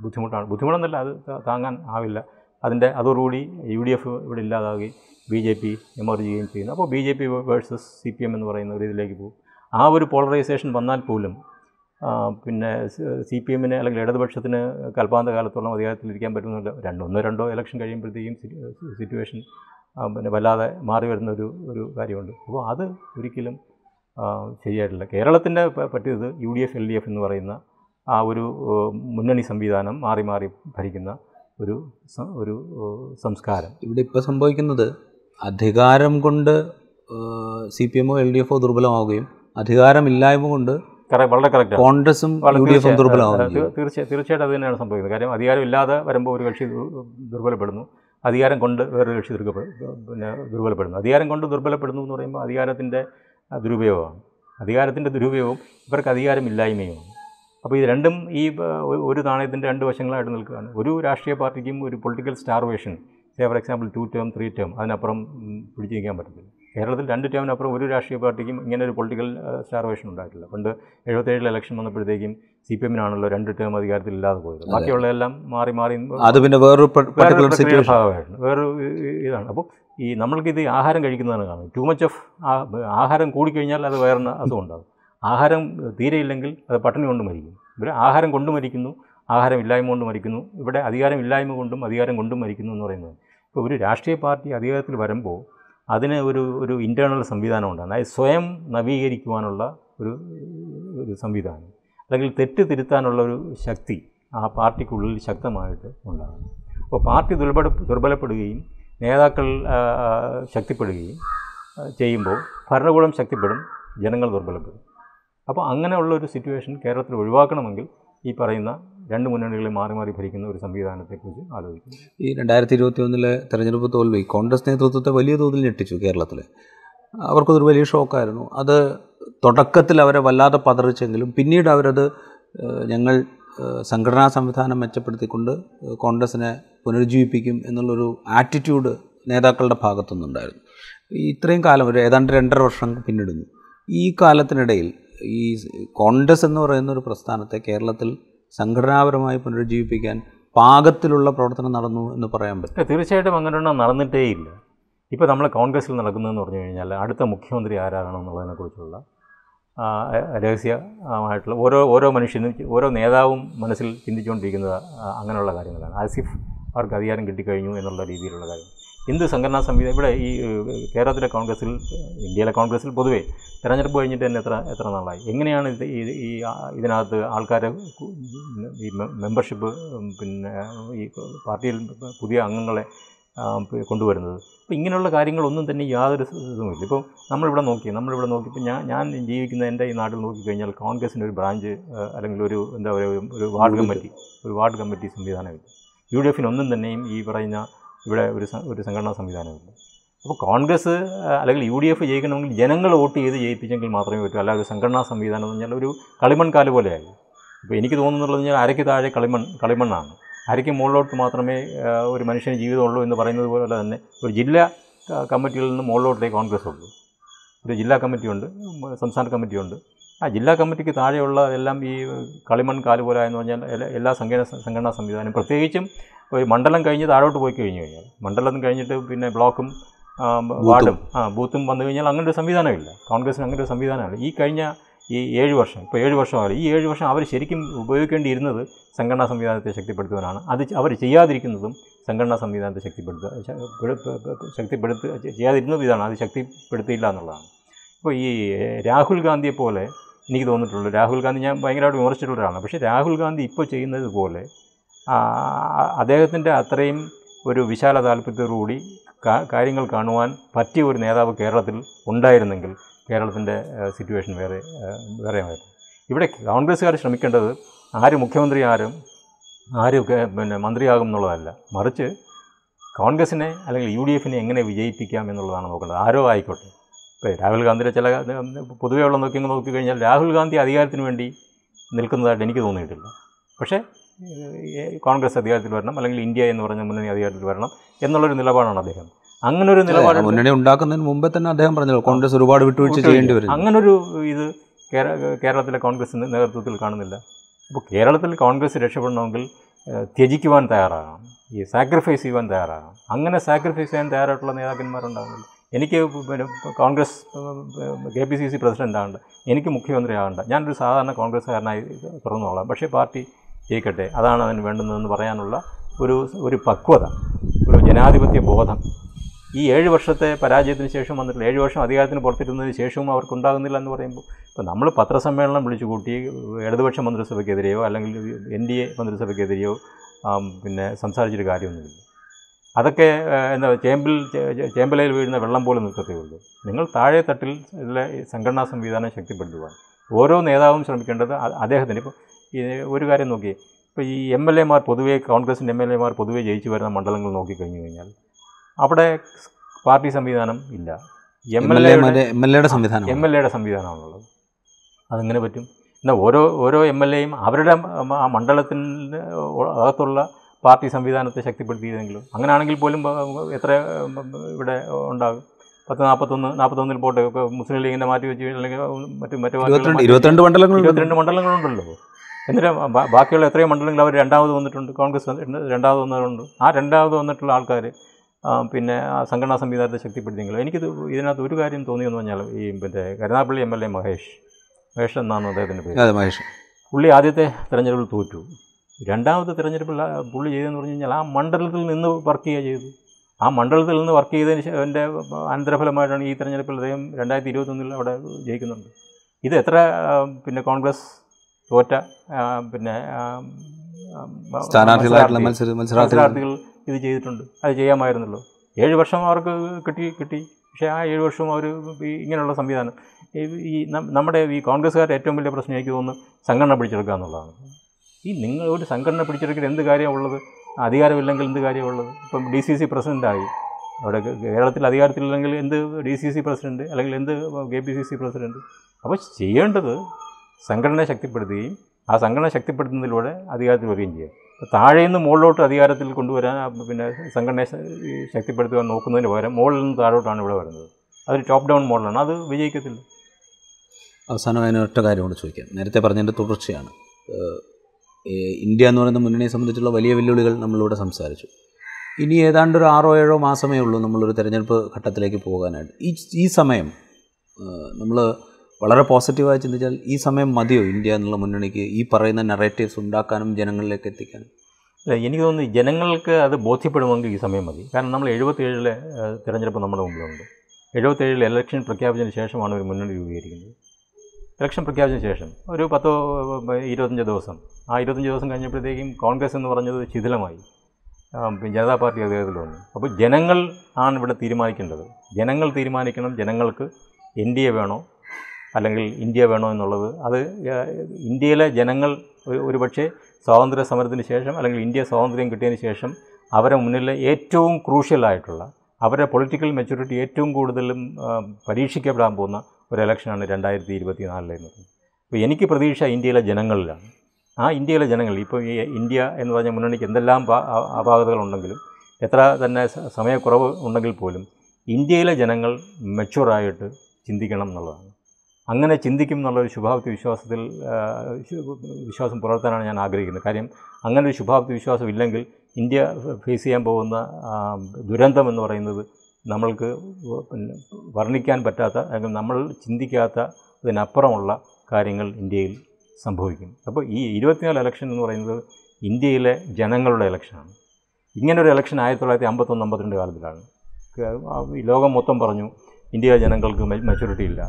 ബുദ്ധിമുട്ടാണ്. ബുദ്ധിമുട്ടെന്നല്ല അത് താങ്ങാൻ ആവില്ല. അതിന്റെ അതോടുകൂടി യു ഡി എഫ് ഇവിടെ ഇല്ലാതാവുകയും ബി ജെ പി എമർജ് ചെയ്യുകയും ചെയ്യുന്നു. അപ്പോൾ B J P versus C P M എന്ന് പറയുന്ന ഒരു ഇതിലേക്ക് പോകും. ആ ഒരു പോളറൈസേഷൻ വന്നാൽ പോലും പിന്നെ സി പി എമ്മിന് അല്ലെങ്കിൽ ഇടതുപക്ഷത്തിന് കൽപ്പാന്ത കാലത്തോളം അധികാരത്തിലിരിക്കാൻ പറ്റുന്നില്ല. രണ്ടോ ഒന്നോ രണ്ടോ ഇലക്ഷൻ കഴിയുമ്പോഴത്തേക്കും സിറ്റുവേഷൻ പിന്നെ വല്ലാതെ മാറി വരുന്ന ഒരു ഒരു കാര്യമുണ്ട്. അപ്പോൾ അത് ഒരിക്കലും ശരിയായിട്ടില്ല. കേരളത്തിന്റെ പറ്റിയത് U D F L D F എന്ന് പറയുന്ന ആ ഒരു മുന്നണി സംവിധാനം മാറി മാറി ഭരിക്കുന്ന ഒരു ഒരു സംസ്കാരം. ഇവിടെ ഇപ്പോൾ സംഭവിക്കുന്നത് അധികാരം കൊണ്ട് സി പി എമ്മോ എൽ ഡി എഫോ ദുർബലമാവുകയും അധികാരമില്ലായ്മ കൊണ്ട് വളരെ കറക്റ്റ് കോൺഗ്രസും. തീർച്ചയായും തീർച്ചയായിട്ടും. അത് തന്നെയാണ് സംഭവിക്കുന്നത് കാര്യം അധികാരമില്ലാതെ വരുമ്പോൾ ഒരു കക്ഷി ദുർബലപ്പെടുന്നു. അധികാരം കൊണ്ട് വേറൊരു കക്ഷി പിന്നെ ദുർബലപ്പെടുന്നു. അധികാരം കൊണ്ട് ദുർബലപ്പെടുന്നു എന്ന് പറയുമ്പോൾ അധികാരത്തിന്റെ ദുരുപയോഗമാണ്. അധികാരത്തിന്റെ ദുരുപയോഗം ഇവർക്ക് അധികാരമില്ലായ്മയുമാണ് അപ്പോൾ ഇത് രണ്ടും ഈ ഒരു നാണയത്തിന്റെ രണ്ട് വശങ്ങളായിട്ട് നിൽക്കുകയാണ്. ഒരു രാഷ്ട്രീയ പാർട്ടിക്കും ഒരു political starvation say for example two term three term അതിനപ്പുറം പിടിച്ചു നിൽക്കാൻ പറ്റത്തില്ല. കേരളത്തിൽ രണ്ട് ടേമിനപ്പുറം ഒരു രാഷ്ട്രീയ പാർട്ടിക്കും ഇങ്ങനെ ഒരു പൊളിറ്റിക്കൽ സ്റ്റാർവേഷൻ ഉണ്ടായിട്ടില്ല. പണ്ട് എഴുപത്തേഴിൽ ഇലക്ഷൻ വന്നപ്പോഴത്തേക്കും സി പി എമ്മിനാണല്ലോ രണ്ട് ടേം അധികാരത്തിൽ ഇല്ലാതെ പോയത് ബാക്കിയുള്ളതെല്ലാം മാറി മാറി അത് പിന്നെ വേറൊരു ഭാഗമായിട്ടുണ്ട് വേറൊരു ഇതാണ്. അപ്പോൾ ഈ നമ്മൾക്കിത് ആഹാരം കഴിക്കുന്നതാണ് കാണുന്നത്. ടു മച്ച് ഓഫ് ആഹാരം കൂടിക്കഴിഞ്ഞാൽ അത് വേറെ അസുഖം ഉണ്ടാകും. ആഹാരം തീരെയില്ലെങ്കിൽ അത് പട്ടിണി കൊണ്ട് മരിക്കും. ഇവർ ആഹാരം കൊണ്ട് മരിക്കുന്നു ആഹാരം ഇല്ലായ്മ കൊണ്ട് മരിക്കുന്നു ഇവിടെ അധികാരം ഇല്ലായ്മ കൊണ്ടും അധികാരം കൊണ്ടും മരിക്കുന്നു എന്ന് പറയുന്നത്. ഇപ്പോൾ ഒരു രാഷ്ട്രീയ പാർട്ടി അധികാരത്തിൽ വരുമ്പോൾ അതിന് ഒരു ഒരു ഇന്റേർണൽ സംവിധാനം ഉണ്ടാകും അതായത് സ്വയം നവീകരിക്കുവാനുള്ള ഒരു ഒരു സംവിധാനം. അല്ലെങ്കിൽ തെറ്റ് തിരുത്താനുള്ള ഒരു ശക്തി ആ പാർട്ടിക്കുള്ളിൽ ശക്തമായിട്ട് ഉണ്ടാകും അപ്പോൾ പാർട്ടി ദുർബല ദുർബലപ്പെടുകയും നേതാക്കൾ ശക്തിപ്പെടുകയും ചെയ്യുമ്പോൾ ഭരണകൂടം ശക്തിപ്പെടും ജനങ്ങൾ ദുർബലപ്പെടും. അപ്പോൾ അങ്ങനെയുള്ള ഒരു സിറ്റുവേഷൻ കേരളത്തിൽ ഒഴിവാക്കണമെങ്കിൽ ഈ പറയുന്ന രണ്ട് മുന്നണികളെ മാറി മാറി ഭരിക്കുന്ന ഒരു സംവിധാനത്തെക്കുറിച്ച് ആലോചിക്കുന്നു. ഈ രണ്ടായിരത്തി ഇരുപത്തി ഒന്നിലെ തെരഞ്ഞെടുപ്പ് തോൽവി കോൺഗ്രസ് നേതൃത്വത്തെ വലിയ തോതിൽ ഞെട്ടിച്ചു കേരളത്തിൽ അവർക്കതൊരു വലിയ ഷോക്കായിരുന്നു. അത് തുടക്കത്തിൽ അവരെ വല്ലാതെ പതറിച്ചെങ്കിലും പിന്നീട് അവരത് ഞങ്ങൾ സംഘടനാ സംവിധാനം മെച്ചപ്പെടുത്തിക്കൊണ്ട് കോൺഗ്രസിനെ പുനരുജ്ജീവിപ്പിക്കും എന്നുള്ളൊരു ആറ്റിറ്റ്യൂഡ് നേതാക്കളുടെ ഭാഗത്തുനിന്നുണ്ടായിരുന്നു. ഇത്രയും കാലം ഒരു ഏതാണ്ട് രണ്ടര വർഷം പിന്നിടുന്നു. ഈ കാലത്തിനിടയിൽ ഈ കോൺഗ്രസ് എന്ന് പറയുന്ന ഒരു പ്രസ്ഥാനത്തെ കേരളത്തിൽ സംഘടനാപരമായി പുനരുജ്ജീവിപ്പിക്കാൻ പാകത്തിലുള്ള പ്രവർത്തനം നടന്നു എന്ന് പറയാൻ പറ്റും. തീർച്ചയായിട്ടും അങ്ങനെയൊന്നും നടന്നിട്ടേ ഇല്ല. ഇപ്പോൾ നമ്മൾ കോൺഗ്രസ്സിൽ നടക്കുന്നതെന്ന് പറഞ്ഞു കഴിഞ്ഞാൽ അടുത്ത മുഖ്യമന്ത്രി ആരാകണം എന്നുള്ളതിനെക്കുറിച്ചുള്ള ആ, രഹസ്യമായിട്ടുള്ള ഓരോ ഓരോ മനുഷ്യനും ഓരോ നേതാവും മനസ്സിൽ ചിന്തിച്ചുകൊണ്ടിരിക്കുന്നത് അങ്ങനെയുള്ള കാര്യങ്ങളാണ്. ആസിഫ് അവർക്ക് അധികാരം കിട്ടിക്കഴിഞ്ഞു എന്നുള്ള രീതിയിലുള്ള കാര്യം എന്ത് സംഘടനാ സംവിധാനം ഇവിടെ ഈ കേരളത്തിലെ കോൺഗ്രസ്സിൽ ഇന്ത്യയിലെ കോൺഗ്രസ്സിൽ പൊതുവേ തെരഞ്ഞെടുപ്പ് കഴിഞ്ഞിട്ട് തന്നെ എത്ര എത്ര നാളായി? എങ്ങനെയാണ് ഇത് ഈ ഇതിനകത്ത് ആൾക്കാരെ ഈ മെമ്പർഷിപ്പ് പിന്നെ ഈ പാർട്ടിയിൽ പുതിയ അംഗങ്ങളെ കൊണ്ടുവരുന്നത്? അപ്പോൾ ഇങ്ങനെയുള്ള കാര്യങ്ങളൊന്നും തന്നെ യാതൊരു ഇതുമില്ല. ഇപ്പോൾ നമ്മളിവിടെ നോക്കി നമ്മളിവിടെ നോക്കി ഇപ്പോൾ ഞാൻ ഞാൻ ജീവിക്കുന്ന എന്റെ ഈ നാട്ടിൽ നോക്കിക്കഴിഞ്ഞാൽ കോൺഗ്രസിന്റെ ഒരു ബ്രാഞ്ച് അല്ലെങ്കിൽ ഒരു എന്താ പറയുക ഒരു വാർഡ് കമ്മിറ്റി ഒരു വാർഡ് കമ്മിറ്റി സംവിധാനമില്ല. യു ഡി എഫിനൊന്നും തന്നെയും ഈ പറയുന്ന ഇവിടെ ഒരു ഒരു സംഘടനാ സംവിധാനമില്ല അപ്പോൾ കോൺഗ്രസ് അല്ലെങ്കിൽ യു ഡി എഫ് ജയിക്കണമെങ്കിൽ ജനങ്ങൾ വോട്ട് ചെയ്ത് ജയിപ്പിച്ചെങ്കിൽ മാത്രമേ പറ്റൂ. അല്ലാതെ ഒരു സംഘടനാ സംവിധാനം എന്ന് പറഞ്ഞാൽ ഒരു കളിമൺ കാൽ പോലെയായി. അപ്പോൾ എനിക്ക് തോന്നുന്നുള്ളത് പറഞ്ഞാൽ അരയ്ക്ക് താഴെ കളിമൺ കളിമണ്ണാണ്. അരയ്ക്ക് മുകളിലോട്ട് മാത്രമേ ഒരു മനുഷ്യന് ജീവിതമുള്ളൂ എന്ന് പറയുന്നത് പോലെ തന്നെ ഒരു ജില്ലാ കമ്മിറ്റിയിൽ നിന്ന് മുകളിലോട്ടേ കോൺഗ്രസ് ഉള്ളൂ. ഒരു ജില്ലാ കമ്മിറ്റിയുണ്ട് സംസ്ഥാന കമ്മിറ്റിയുണ്ട്. ആ ജില്ലാ കമ്മിറ്റിക്ക് താഴെയുള്ള എല്ലാം ഈ കളിമൺ കാൽ പോലെ എന്ന് പറഞ്ഞാൽ എല്ലാ സംഘടന സംഘടനാ സംവിധാനം പ്രത്യേകിച്ചും ഒരു മണ്ഡലം കഴിഞ്ഞ് താഴോട്ട് പോയി കഴിഞ്ഞു കഴിഞ്ഞാൽ മണ്ഡലം കഴിഞ്ഞിട്ട് പിന്നെ ബ്ലോക്കും വാർഡും ആ ബൂത്തും വന്നു കഴിഞ്ഞാൽ അങ്ങനെ ഒരു സംവിധാനമില്ല. കോൺഗ്രസിന് അങ്ങനെ ഒരു സംവിധാനമില്ല. ഈ കഴിഞ്ഞ ഈ ഏഴ് വർഷം ഇപ്പോൾ ഏഴ് വർഷമായാലും ഈ ഏഴ് വർഷം അവർ ശരിക്കും ഉപയോഗിക്കേണ്ടിയിരുന്നത് സംഘടനാ സംവിധാനത്തെ ശക്തിപ്പെടുത്തുവാനാണ്. അത് അവർ ചെയ്യാതിരിക്കുന്നതും സംഘടനാ സംവിധാനത്തെ ശക്തിപ്പെടുത്തുക ശക്തിപ്പെടുത്തുക ചെയ്യാതിരുന്നതും ഇതാണ്. അത് ശക്തിപ്പെടുത്തിയില്ല എന്നുള്ളതാണ്. ഇപ്പോൾ ഈ രാഹുൽ ഗാന്ധിയെ പോലെ എനിക്ക് തോന്നിയിട്ടുള്ളൂ രാഹുൽ ഗാന്ധി ഞാൻ ഭയങ്കരമായിട്ട് വിമർശിച്ചിട്ടുള്ള ഒരാളാണ് പക്ഷേ രാഹുൽ ഗാന്ധി ഇപ്പോൾ ചെയ്യുന്നത് പോലെ അദ്ദേഹത്തിന്റെ അത്രയും ഒരു വിശാല താല്പര്യത്തോടുകൂടി കാര്യങ്ങൾ കാണുവാൻ പറ്റിയ ഒരു നേതാവ് കേരളത്തിൽ ഉണ്ടായിരുന്നെങ്കിൽ കേരളത്തിന്റെ സിറ്റുവേഷൻ വേറെ വേറെ വേറെയായിരുന്നു ഇവിടെ കോൺഗ്രസ്സുകാർ ശ്രമിക്കേണ്ടത് ആര് മുഖ്യമന്ത്രി ആരും ആര് പിന്നെ മന്ത്രിയാകും എന്നുള്ളതല്ല. മറിച്ച് കോൺഗ്രസിനെ അല്ലെങ്കിൽ യു ഡി എഫിനെ എങ്ങനെ വിജയിപ്പിക്കാം എന്നുള്ളതാണ് നോക്കേണ്ടത്. ആരോ ആയിക്കോട്ടെ. ഇപ്പോൾ രാഹുൽ ഗാന്ധിയുടെ ചില പൊതുവേ ഉള്ള നോക്കി നോക്കിക്കഴിഞ്ഞാൽ രാഹുൽ ഗാന്ധി അധികാരത്തിന് വേണ്ടി നിൽക്കുന്നതായിട്ട് എനിക്ക് തോന്നിയിട്ടില്ല. പക്ഷേ കോൺഗ്രസ് അധികാരത്തിൽ വരണം അല്ലെങ്കിൽ ഇന്ത്യ എന്ന് പറഞ്ഞ മുന്നണി അധികാരത്തിൽ വരണം എന്നുള്ളൊരു നിലപാടാണ് അദ്ദേഹം. അങ്ങനെ ഒരു നിലപാട് മുന്നണി ഉണ്ടാക്കുന്നതിന് മുമ്പേ തന്നെ അദ്ദേഹം പറഞ്ഞല്ലോ കോൺഗ്രസ് ഒരുപാട് വിട്ടുവീഴ്ച ചെയ്യേണ്ടി വരും അങ്ങനൊരു ഇത് കേര- കേരളത്തിലെ കോൺഗ്രസ് നേതൃത്വത്തിൽ കാണുന്നില്ല. അപ്പോൾ കേരളത്തിൽ കോൺഗ്രസ് രക്ഷപ്പെടണമെങ്കിൽ ത്യജിക്കുവാൻ തയ്യാറാകണം ഈ സാക്രിഫൈസ് ചെയ്യുവാൻ തയ്യാറാകണം. അങ്ങനെ സാക്രിഫൈസ് ചെയ്യാൻ തയ്യാറായിട്ടുള്ള നേതാക്കന്മാരുണ്ടാകുന്നില്ല എനിക്ക് പിന്നെ Congress K P C C president ആകണ്ട എനിക്ക് മുഖ്യമന്ത്രി ആകണ്ട ഞാനൊരു സാധാരണ കോൺഗ്രസ്സുകാരനായി തുറന്നോളാം പക്ഷേ പാർട്ടി ജയിക്കട്ടെ അതാണ് അതിന് വേണ്ടുന്നതെന്ന് പറയാനുള്ള ഒരു ഒരു പക്വത ഒരു ജനാധിപത്യ ബോധം. ഈ ഏഴ് വർഷത്തെ പരാജയത്തിന് ശേഷം വന്നിട്ടില്ല ഏഴ് വർഷം അധികാരത്തിന് പുറത്തിരുന്നതിന് ശേഷവും അവർക്കുണ്ടാകുന്നില്ല എന്ന് പറയുമ്പോൾ ഇപ്പോൾ നമ്മൾ പത്രസമ്മേളനം വിളിച്ചു കൂട്ടി ഇടതുപക്ഷ മന്ത്രിസഭയ്ക്കെതിരെയോ അല്ലെങ്കിൽ എൻ ഡി എ മന്ത്രിസഭയ്ക്കെതിരെയോ പിന്നെ സംസാരിച്ചൊരു കാര്യമൊന്നുമില്ല. അതൊക്കെ എന്താ ചേമ്പിൽ ചേമ്പലയിൽ വീഴുന്ന വെള്ളം പോലെ നിൽക്കത്തേ ഉള്ളൂ. നിങ്ങൾ താഴെ തട്ടിൽ സംഘടനാ സംവിധാനം ശക്തിപ്പെടുത്തുക ഓരോ നേതാവും ശ്രമിക്കേണ്ടത് അദ്ദേഹത്തിന്. ഇപ്പോൾ ഒരു കാര്യം നോക്കിയേ ഇപ്പോൾ ഈ എം എൽ എമാർ പൊതുവേ കോൺഗ്രസിന്റെ എം എൽ എമാർ പൊതുവേ ജയിച്ചു വരുന്ന മണ്ഡലങ്ങൾ നോക്കിക്കഴിഞ്ഞു കഴിഞ്ഞാൽ അവിടെ പാർട്ടി സംവിധാനം ഇല്ല. എം എൽ എ എൽ എയുടെ സംവിധാനം എം എൽ എയുടെ സംവിധാനമാണുള്ളത്. അതെങ്ങനെ പറ്റും? എന്നാൽ ഓരോ ഓരോ എം എൽ എയും അവരുടെ ആ മണ്ഡലത്തിന്റെ അകത്തുള്ള പാർട്ടി സംവിധാനത്തെ ശക്തിപ്പെടുത്തിയതെങ്കിലും അങ്ങനെയാണെങ്കിൽ പോലും എത്ര ഇവിടെ ഉണ്ടാകും. പത്ത് നാൽപ്പത്തൊന്ന് നാൽപ്പത്തൊന്നിൽ പോട്ടെ മുസ്ലിം ലീഗിന്റെ മാറ്റി വെച്ച് അല്ലെങ്കിൽ മറ്റു മറ്റു ഇരുപത്തിരണ്ട് മണ്ഡലങ്ങൾ ഇരുപത്തിരണ്ട് മണ്ഡലങ്ങളുണ്ടല്ലോ. എന്നിട്ട് ബാക്കിയുള്ള എത്രയോ മണ്ഡലങ്ങൾ അവർ രണ്ടാമത് വന്നിട്ടുണ്ട്. കോൺഗ്രസ് രണ്ടാമത് വന്നിട്ടുണ്ട് ആ രണ്ടാമത് വന്നിട്ടുള്ള ആൾക്കാർ പിന്നെ ആ സംഘടനാ സംവിധാനത്തെ ശക്തിപ്പെടുത്തിയെങ്കിലും. എനിക്ക് ഇതിനകത്ത് ഒരു കാര്യം തോന്നിയെന്ന് പറഞ്ഞാൽ ഈ പിന്നെ Karunagappally M L A Mahesh. Mahesh എന്നാണ് അദ്ദേഹത്തിന്റെ പേര്. മഹേഷ്. പുള്ളി ആദ്യത്തെ തെരഞ്ഞെടുപ്പിൽ തോറ്റു. രണ്ടാമത്തെ തിരഞ്ഞെടുപ്പിൽ പുള്ളി ചെയ്തതെന്ന് പറഞ്ഞു കഴിഞ്ഞാൽ ആ മണ്ഡലത്തിൽ നിന്ന് വർക്ക് ചെയ്യുക ചെയ്തു ആ മണ്ഡലത്തിൽ നിന്ന് വർക്ക് ചെയ്തതിന് എന്റെ അനന്തരഫലമായിട്ടാണ് ഈ തിരഞ്ഞെടുപ്പിൽ അദ്ദേഹം രണ്ടായിരത്തി ഇരുപത്തൊന്നിൽ അവിടെ ജയിക്കുന്നുണ്ട്. ഇത് എത്ര പിന്നെ കോൺഗ്രസ് തോറ്റ പിന്നെ സ്ഥാനാർത്ഥികളായിട്ടുള്ള മത്സരാർത്ഥികൾ. ഇത് ചെയ്തിട്ടുണ്ട്. അത് ചെയ്യാമായിരുന്നല്ലോ. ഏഴ് വർഷം അവർക്ക് കിട്ടി കിട്ടി. പക്ഷേ ആ ഏഴ് വർഷം അവർ ഇങ്ങനെയുള്ള സംവിധാനം. ഈ- ഈ നമ്മുടെ ഈ കോൺഗ്രസ്സുകാരുടെ ഏറ്റവും വലിയ പ്രശ്നം എനിക്ക് തോന്നുന്നു സംഘടന പിടിച്ചെടുക്കുക എന്നുള്ളതാണ്. ഈ നിങ്ങൾ ഒരു സംഘടന പിടിച്ചെടുക്കാൻ എന്ത് കാര്യമുള്ളത് അധികാരമില്ലെങ്കിൽ എന്ത് കാര്യമുള്ളത് ഇപ്പം ഡി സി സി പ്രസിഡന്റായി അവിടെ കേരളത്തിൽ അധികാരത്തിലില്ലെങ്കിൽ എന്ത് ഡി സി സി പ്രസിഡന്റ് അല്ലെങ്കിൽ എന്ത് K P C C president അപ്പോൾ ചെയ്യേണ്ടത് സംഘടനയെ ശക്തിപ്പെടുത്തുകയും ആ സംഘടന ശക്തിപ്പെടുത്തുന്നതിലൂടെ അധികാരത്തിൽ വരികയും ചെയ്യും. താഴെ നിന്ന് മുകളിലോട്ട് അധികാരത്തിൽ കൊണ്ടുവരാൻ പിന്നെ സംഘടനയെ ശക്തിപ്പെടുത്തുവാൻ നോക്കുന്നതിന് പകരം മുകളിൽ നിന്ന് താഴോട്ടാണ് ഇവിടെ വരുന്നത്. അതൊരു ടോപ്പ് ഡൗൺ മോഡലാണ് അത് വിജയിക്കത്തില്ല. അവസാനം അതിന് ഒറ്റ കാര്യം കൂടെ ചോദിക്കാം. നേരത്തെ പറഞ്ഞതിന്റെ തുടർച്ചയാണ്. ഇന്ത്യ എന്ന് പറയുന്ന മുന്നണിയെ സംബന്ധിച്ചുള്ള വലിയ വെല്ലുവിളികൾ നമ്മളിവിടെ സംസാരിച്ചു. ഇനി ഏതാണ്ട് ഒരു ആറോ ഏഴോ മാസമേ ഉള്ളൂ നമ്മളൊരു തെരഞ്ഞെടുപ്പ് ഘട്ടത്തിലേക്ക് പോകാനായിട്ട്. ഈ ഈ സമയം നമ്മൾ വളരെ പോസിറ്റീവായി ചിന്തിച്ചാൽ ഈ സമയം മതിയോ ഇന്ത്യ എന്നുള്ള മുന്നണിക്ക് ഈ പറയുന്ന നെറേറ്റീവ്സ് ഉണ്ടാക്കാനും ജനങ്ങളിലേക്ക് എത്തിക്കാനും? അല്ല എനിക്ക് തോന്നുന്നു ജനങ്ങൾക്ക് അത് ബോധ്യപ്പെടുമെങ്കിൽ ഈ സമയം മതി. കാരണം നമ്മൾ എഴുപത്തേഴിലെ തിരഞ്ഞെടുപ്പ് നമ്മുടെ മുമ്പിലുണ്ട്. എഴുപത്തേഴിൽ ഇലക്ഷൻ പ്രഖ്യാപിച്ചതിന് ശേഷമാണ് ഒരു മുന്നണി രൂപീകരിക്കുന്നത്. ഇലക്ഷൻ പ്രഖ്യാപിച്ചതിന് ശേഷം ഒരു പത്തോ ഇരുപത്തഞ്ച് ദിവസം. ആ ഇരുപത്തഞ്ച് ദിവസം കഴിഞ്ഞപ്പോഴത്തേക്കും കോൺഗ്രസ് എന്ന് പറഞ്ഞത് ശിഥിലമായി. ജനതാ പാർട്ടി അദ്ദേഹത്തിൽ വന്നു. അപ്പോൾ ജനങ്ങൾ ആണ് ഇവിടെ തീരുമാനിക്കേണ്ടത്. ജനങ്ങൾ തീരുമാനിക്കണം. ജനങ്ങൾക്ക് എൻ ഡി എ വേണോ? അല്ലെങ്കിൽ ഇന്ത്യ വേണോ എന്നുള്ളത്. അത് ഇന്ത്യയിലെ ജനങ്ങൾ ഒരു ഒരുപക്ഷെ സ്വാതന്ത്ര്യ സമരത്തിന് ശേഷം അല്ലെങ്കിൽ ഇന്ത്യ സ്വാതന്ത്ര്യം കിട്ടിയതിന് ശേഷം അവരെ മുന്നിലെ ഏറ്റവും ക്രൂഷ്യലായിട്ടുള്ള അവരുടെ പൊളിറ്റിക്കൽ മെച്യൂരിറ്റി ഏറ്റവും കൂടുതലും പരീക്ഷിക്കപ്പെടാൻ പോകുന്ന ഒരു ഇലക്ഷനാണ് രണ്ടായിരത്തി ഇരുപത്തി നാലിലെന്ന് അപ്പോൾ എനിക്ക് പ്രതീക്ഷ ഇന്ത്യയിലെ ജനങ്ങളിലാണ്. ആ ഇന്ത്യയിലെ ജനങ്ങൾ ഇപ്പോൾ ഈ ഇന്ത്യ എന്ന് പറഞ്ഞ മുന്നണിക്ക് എന്തെല്ലാം അപാകതകളുണ്ടെങ്കിലും എത്ര തന്നെ സമയക്കുറവ് ഉണ്ടെങ്കിൽ പോലും ഇന്ത്യയിലെ ജനങ്ങൾ മെച്യൂറായിട്ട് ചിന്തിക്കണം എന്നുള്ളതാണ്. അങ്ങനെ ചിന്തിക്കും എന്നുള്ളൊരു ശുഭാപ്തി വിശ്വാസത്തിൽ വിശ്വാസം പുലർത്താനാണ് ഞാൻ ആഗ്രഹിക്കുന്നത്. കാര്യം അങ്ങനെ ഒരു ശുഭാപ്തി വിശ്വാസം ഇല്ലെങ്കിൽ ഇന്ത്യ ഫേസ് ചെയ്യാൻ പോകുന്ന ദുരന്തം എന്ന് പറയുന്നത് നമ്മൾക്ക് വർണിക്കാൻ പറ്റാത്ത അല്ലെങ്കിൽ നമ്മൾ ചിന്തിക്കാത്ത അതിനപ്പുറമുള്ള കാര്യങ്ങൾ ഇന്ത്യയിൽ സംഭവിക്കും. അപ്പോൾ ഈ ഇരുപത്തിനാല് ഇലക്ഷൻ എന്ന് പറയുന്നത് ഇന്ത്യയിലെ ജനങ്ങളുടെ ഇലക്ഷനാണ് ഇങ്ങനൊരു ഇലക്ഷൻ ആയിരത്തി തൊള്ളായിരത്തി അമ്പത്തൊന്ന് അമ്പത്തിരണ്ട് കാലത്തിലാണ്. ലോകം മൊത്തം പറഞ്ഞു ഇന്ത്യ ജനങ്ങൾക്ക് മെച്ചൂരിറ്റി ഇല്ല.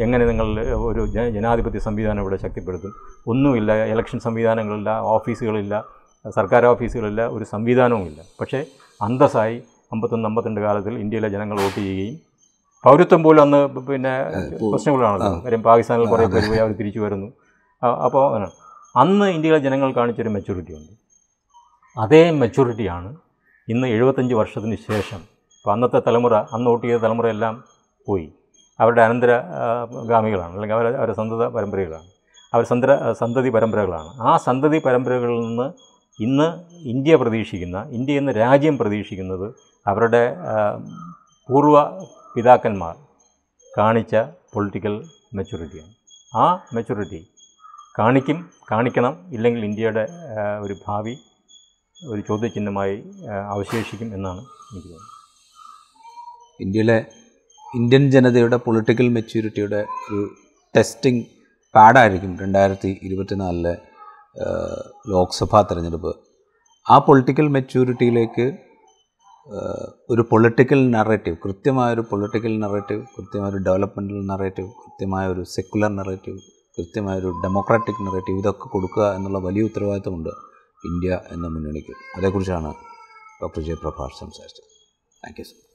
എങ്ങനെ നിങ്ങൾ ഒരു ജനാധിപത്യ സംവിധാനം ഇവിടെ ശക്തിപ്പെടുത്തും? ഒന്നുമില്ല ഇലക്ഷൻ സംവിധാനങ്ങളില്ല ഓഫീസുകളില്ല സർക്കാർ ഓഫീസുകളില്ല ഒരു സംവിധാനവുമില്ല. പക്ഷേ അന്തസ്സായി അമ്പത്തൊന്ന് അമ്പത്തിരണ്ട് കാലത്തിൽ ഇന്ത്യയിലെ ജനങ്ങൾ വോട്ട് ചെയ്യുകയും പൗരത്വം പോലും അന്ന് പിന്നെ പ്രശ്നങ്ങളാണല്ലോ. കാര്യം പാകിസ്ഥാനിൽ കുറേ പേര് പോയി അവർ തിരിച്ചു വരുന്നു. അപ്പോൾ അന്ന് ഇന്ത്യയിലെ ജനങ്ങൾ കാണിച്ചൊരു മെച്യൂരിറ്റി ഉണ്ട്. അതേ മെച്യൂരിറ്റിയാണ് ഇന്ന് എഴുപത്തഞ്ച് വർഷത്തിന് ശേഷം. ഇപ്പോൾ അന്നത്തെ തലമുറ അന്ന് വോട്ട് ചെയ്ത തലമുറയെല്ലാം പോയി. അവരുടെ അനന്തര ഗാമികളാണ്. അല്ലെങ്കിൽ അവരുടെ അവരുടെ സന്തത പരമ്പരകളാണ്. അവർ സന്തര സന്തതി പരമ്പരകളാണ്. ആ സന്തതി പരമ്പരകളിൽ നിന്ന് ഇന്ന് ഇന്ത്യ പ്രതീക്ഷിക്കുന്ന ഇന്ത്യ എന്ന രാജ്യം പ്രതീക്ഷിക്കുന്നത് അവരുടെ പൂർവ പിതാക്കന്മാർ കാണിച്ച പൊളിറ്റിക്കൽ മെച്യൂരിറ്റിയാണ്. ആ മെച്യൂരിറ്റി കാണിക്കും കാണിക്കണം ഇല്ലെങ്കിൽ ഇന്ത്യയുടെ ഒരു ഭാവി ഒരു ചോദ്യചിഹ്നമായി അവശേഷിക്കും എന്നാണ് എനിക്ക് തോന്നുന്നത്. ഇന്ത്യയിലെ ഇന്ത്യൻ ജനതയുടെ പൊളിറ്റിക്കൽ മെച്യൂരിറ്റിയുടെ ഒരു ടെസ്റ്റിംഗ് പാഡായിരിക്കും രണ്ടായിരത്തി ഇരുപത്തിനാലിലെ ലോക്സഭാ തെരഞ്ഞെടുപ്പ്. ആ പൊളിറ്റിക്കൽ മെച്യൂരിറ്റിയിലേക്ക് ഒരു പൊളിറ്റിക്കൽ നറേറ്റീവ് കൃത്യമായൊരു പൊളിറ്റിക്കൽ നറേറ്റീവ് കൃത്യമായൊരു ഡെവലപ്മെന്റൽ നറേറ്റീവ് കൃത്യമായൊരു സെക്കുലർ നറേറ്റീവ് കൃത്യമായൊരു ഡെമോക്രാറ്റിക് നറേറ്റീവ് ഇതൊക്കെ കൊടുക്കുക എന്നുള്ള വലിയ ഉത്തരവാദിത്തമുണ്ട് ഇന്ത്യ എന്ന മുന്നണിക്ക്. അതേക്കുറിച്ചാണ് ഡോക്ടർ ജയപ്രഭാഷ് സംസാരിച്ചത്. Thank you sir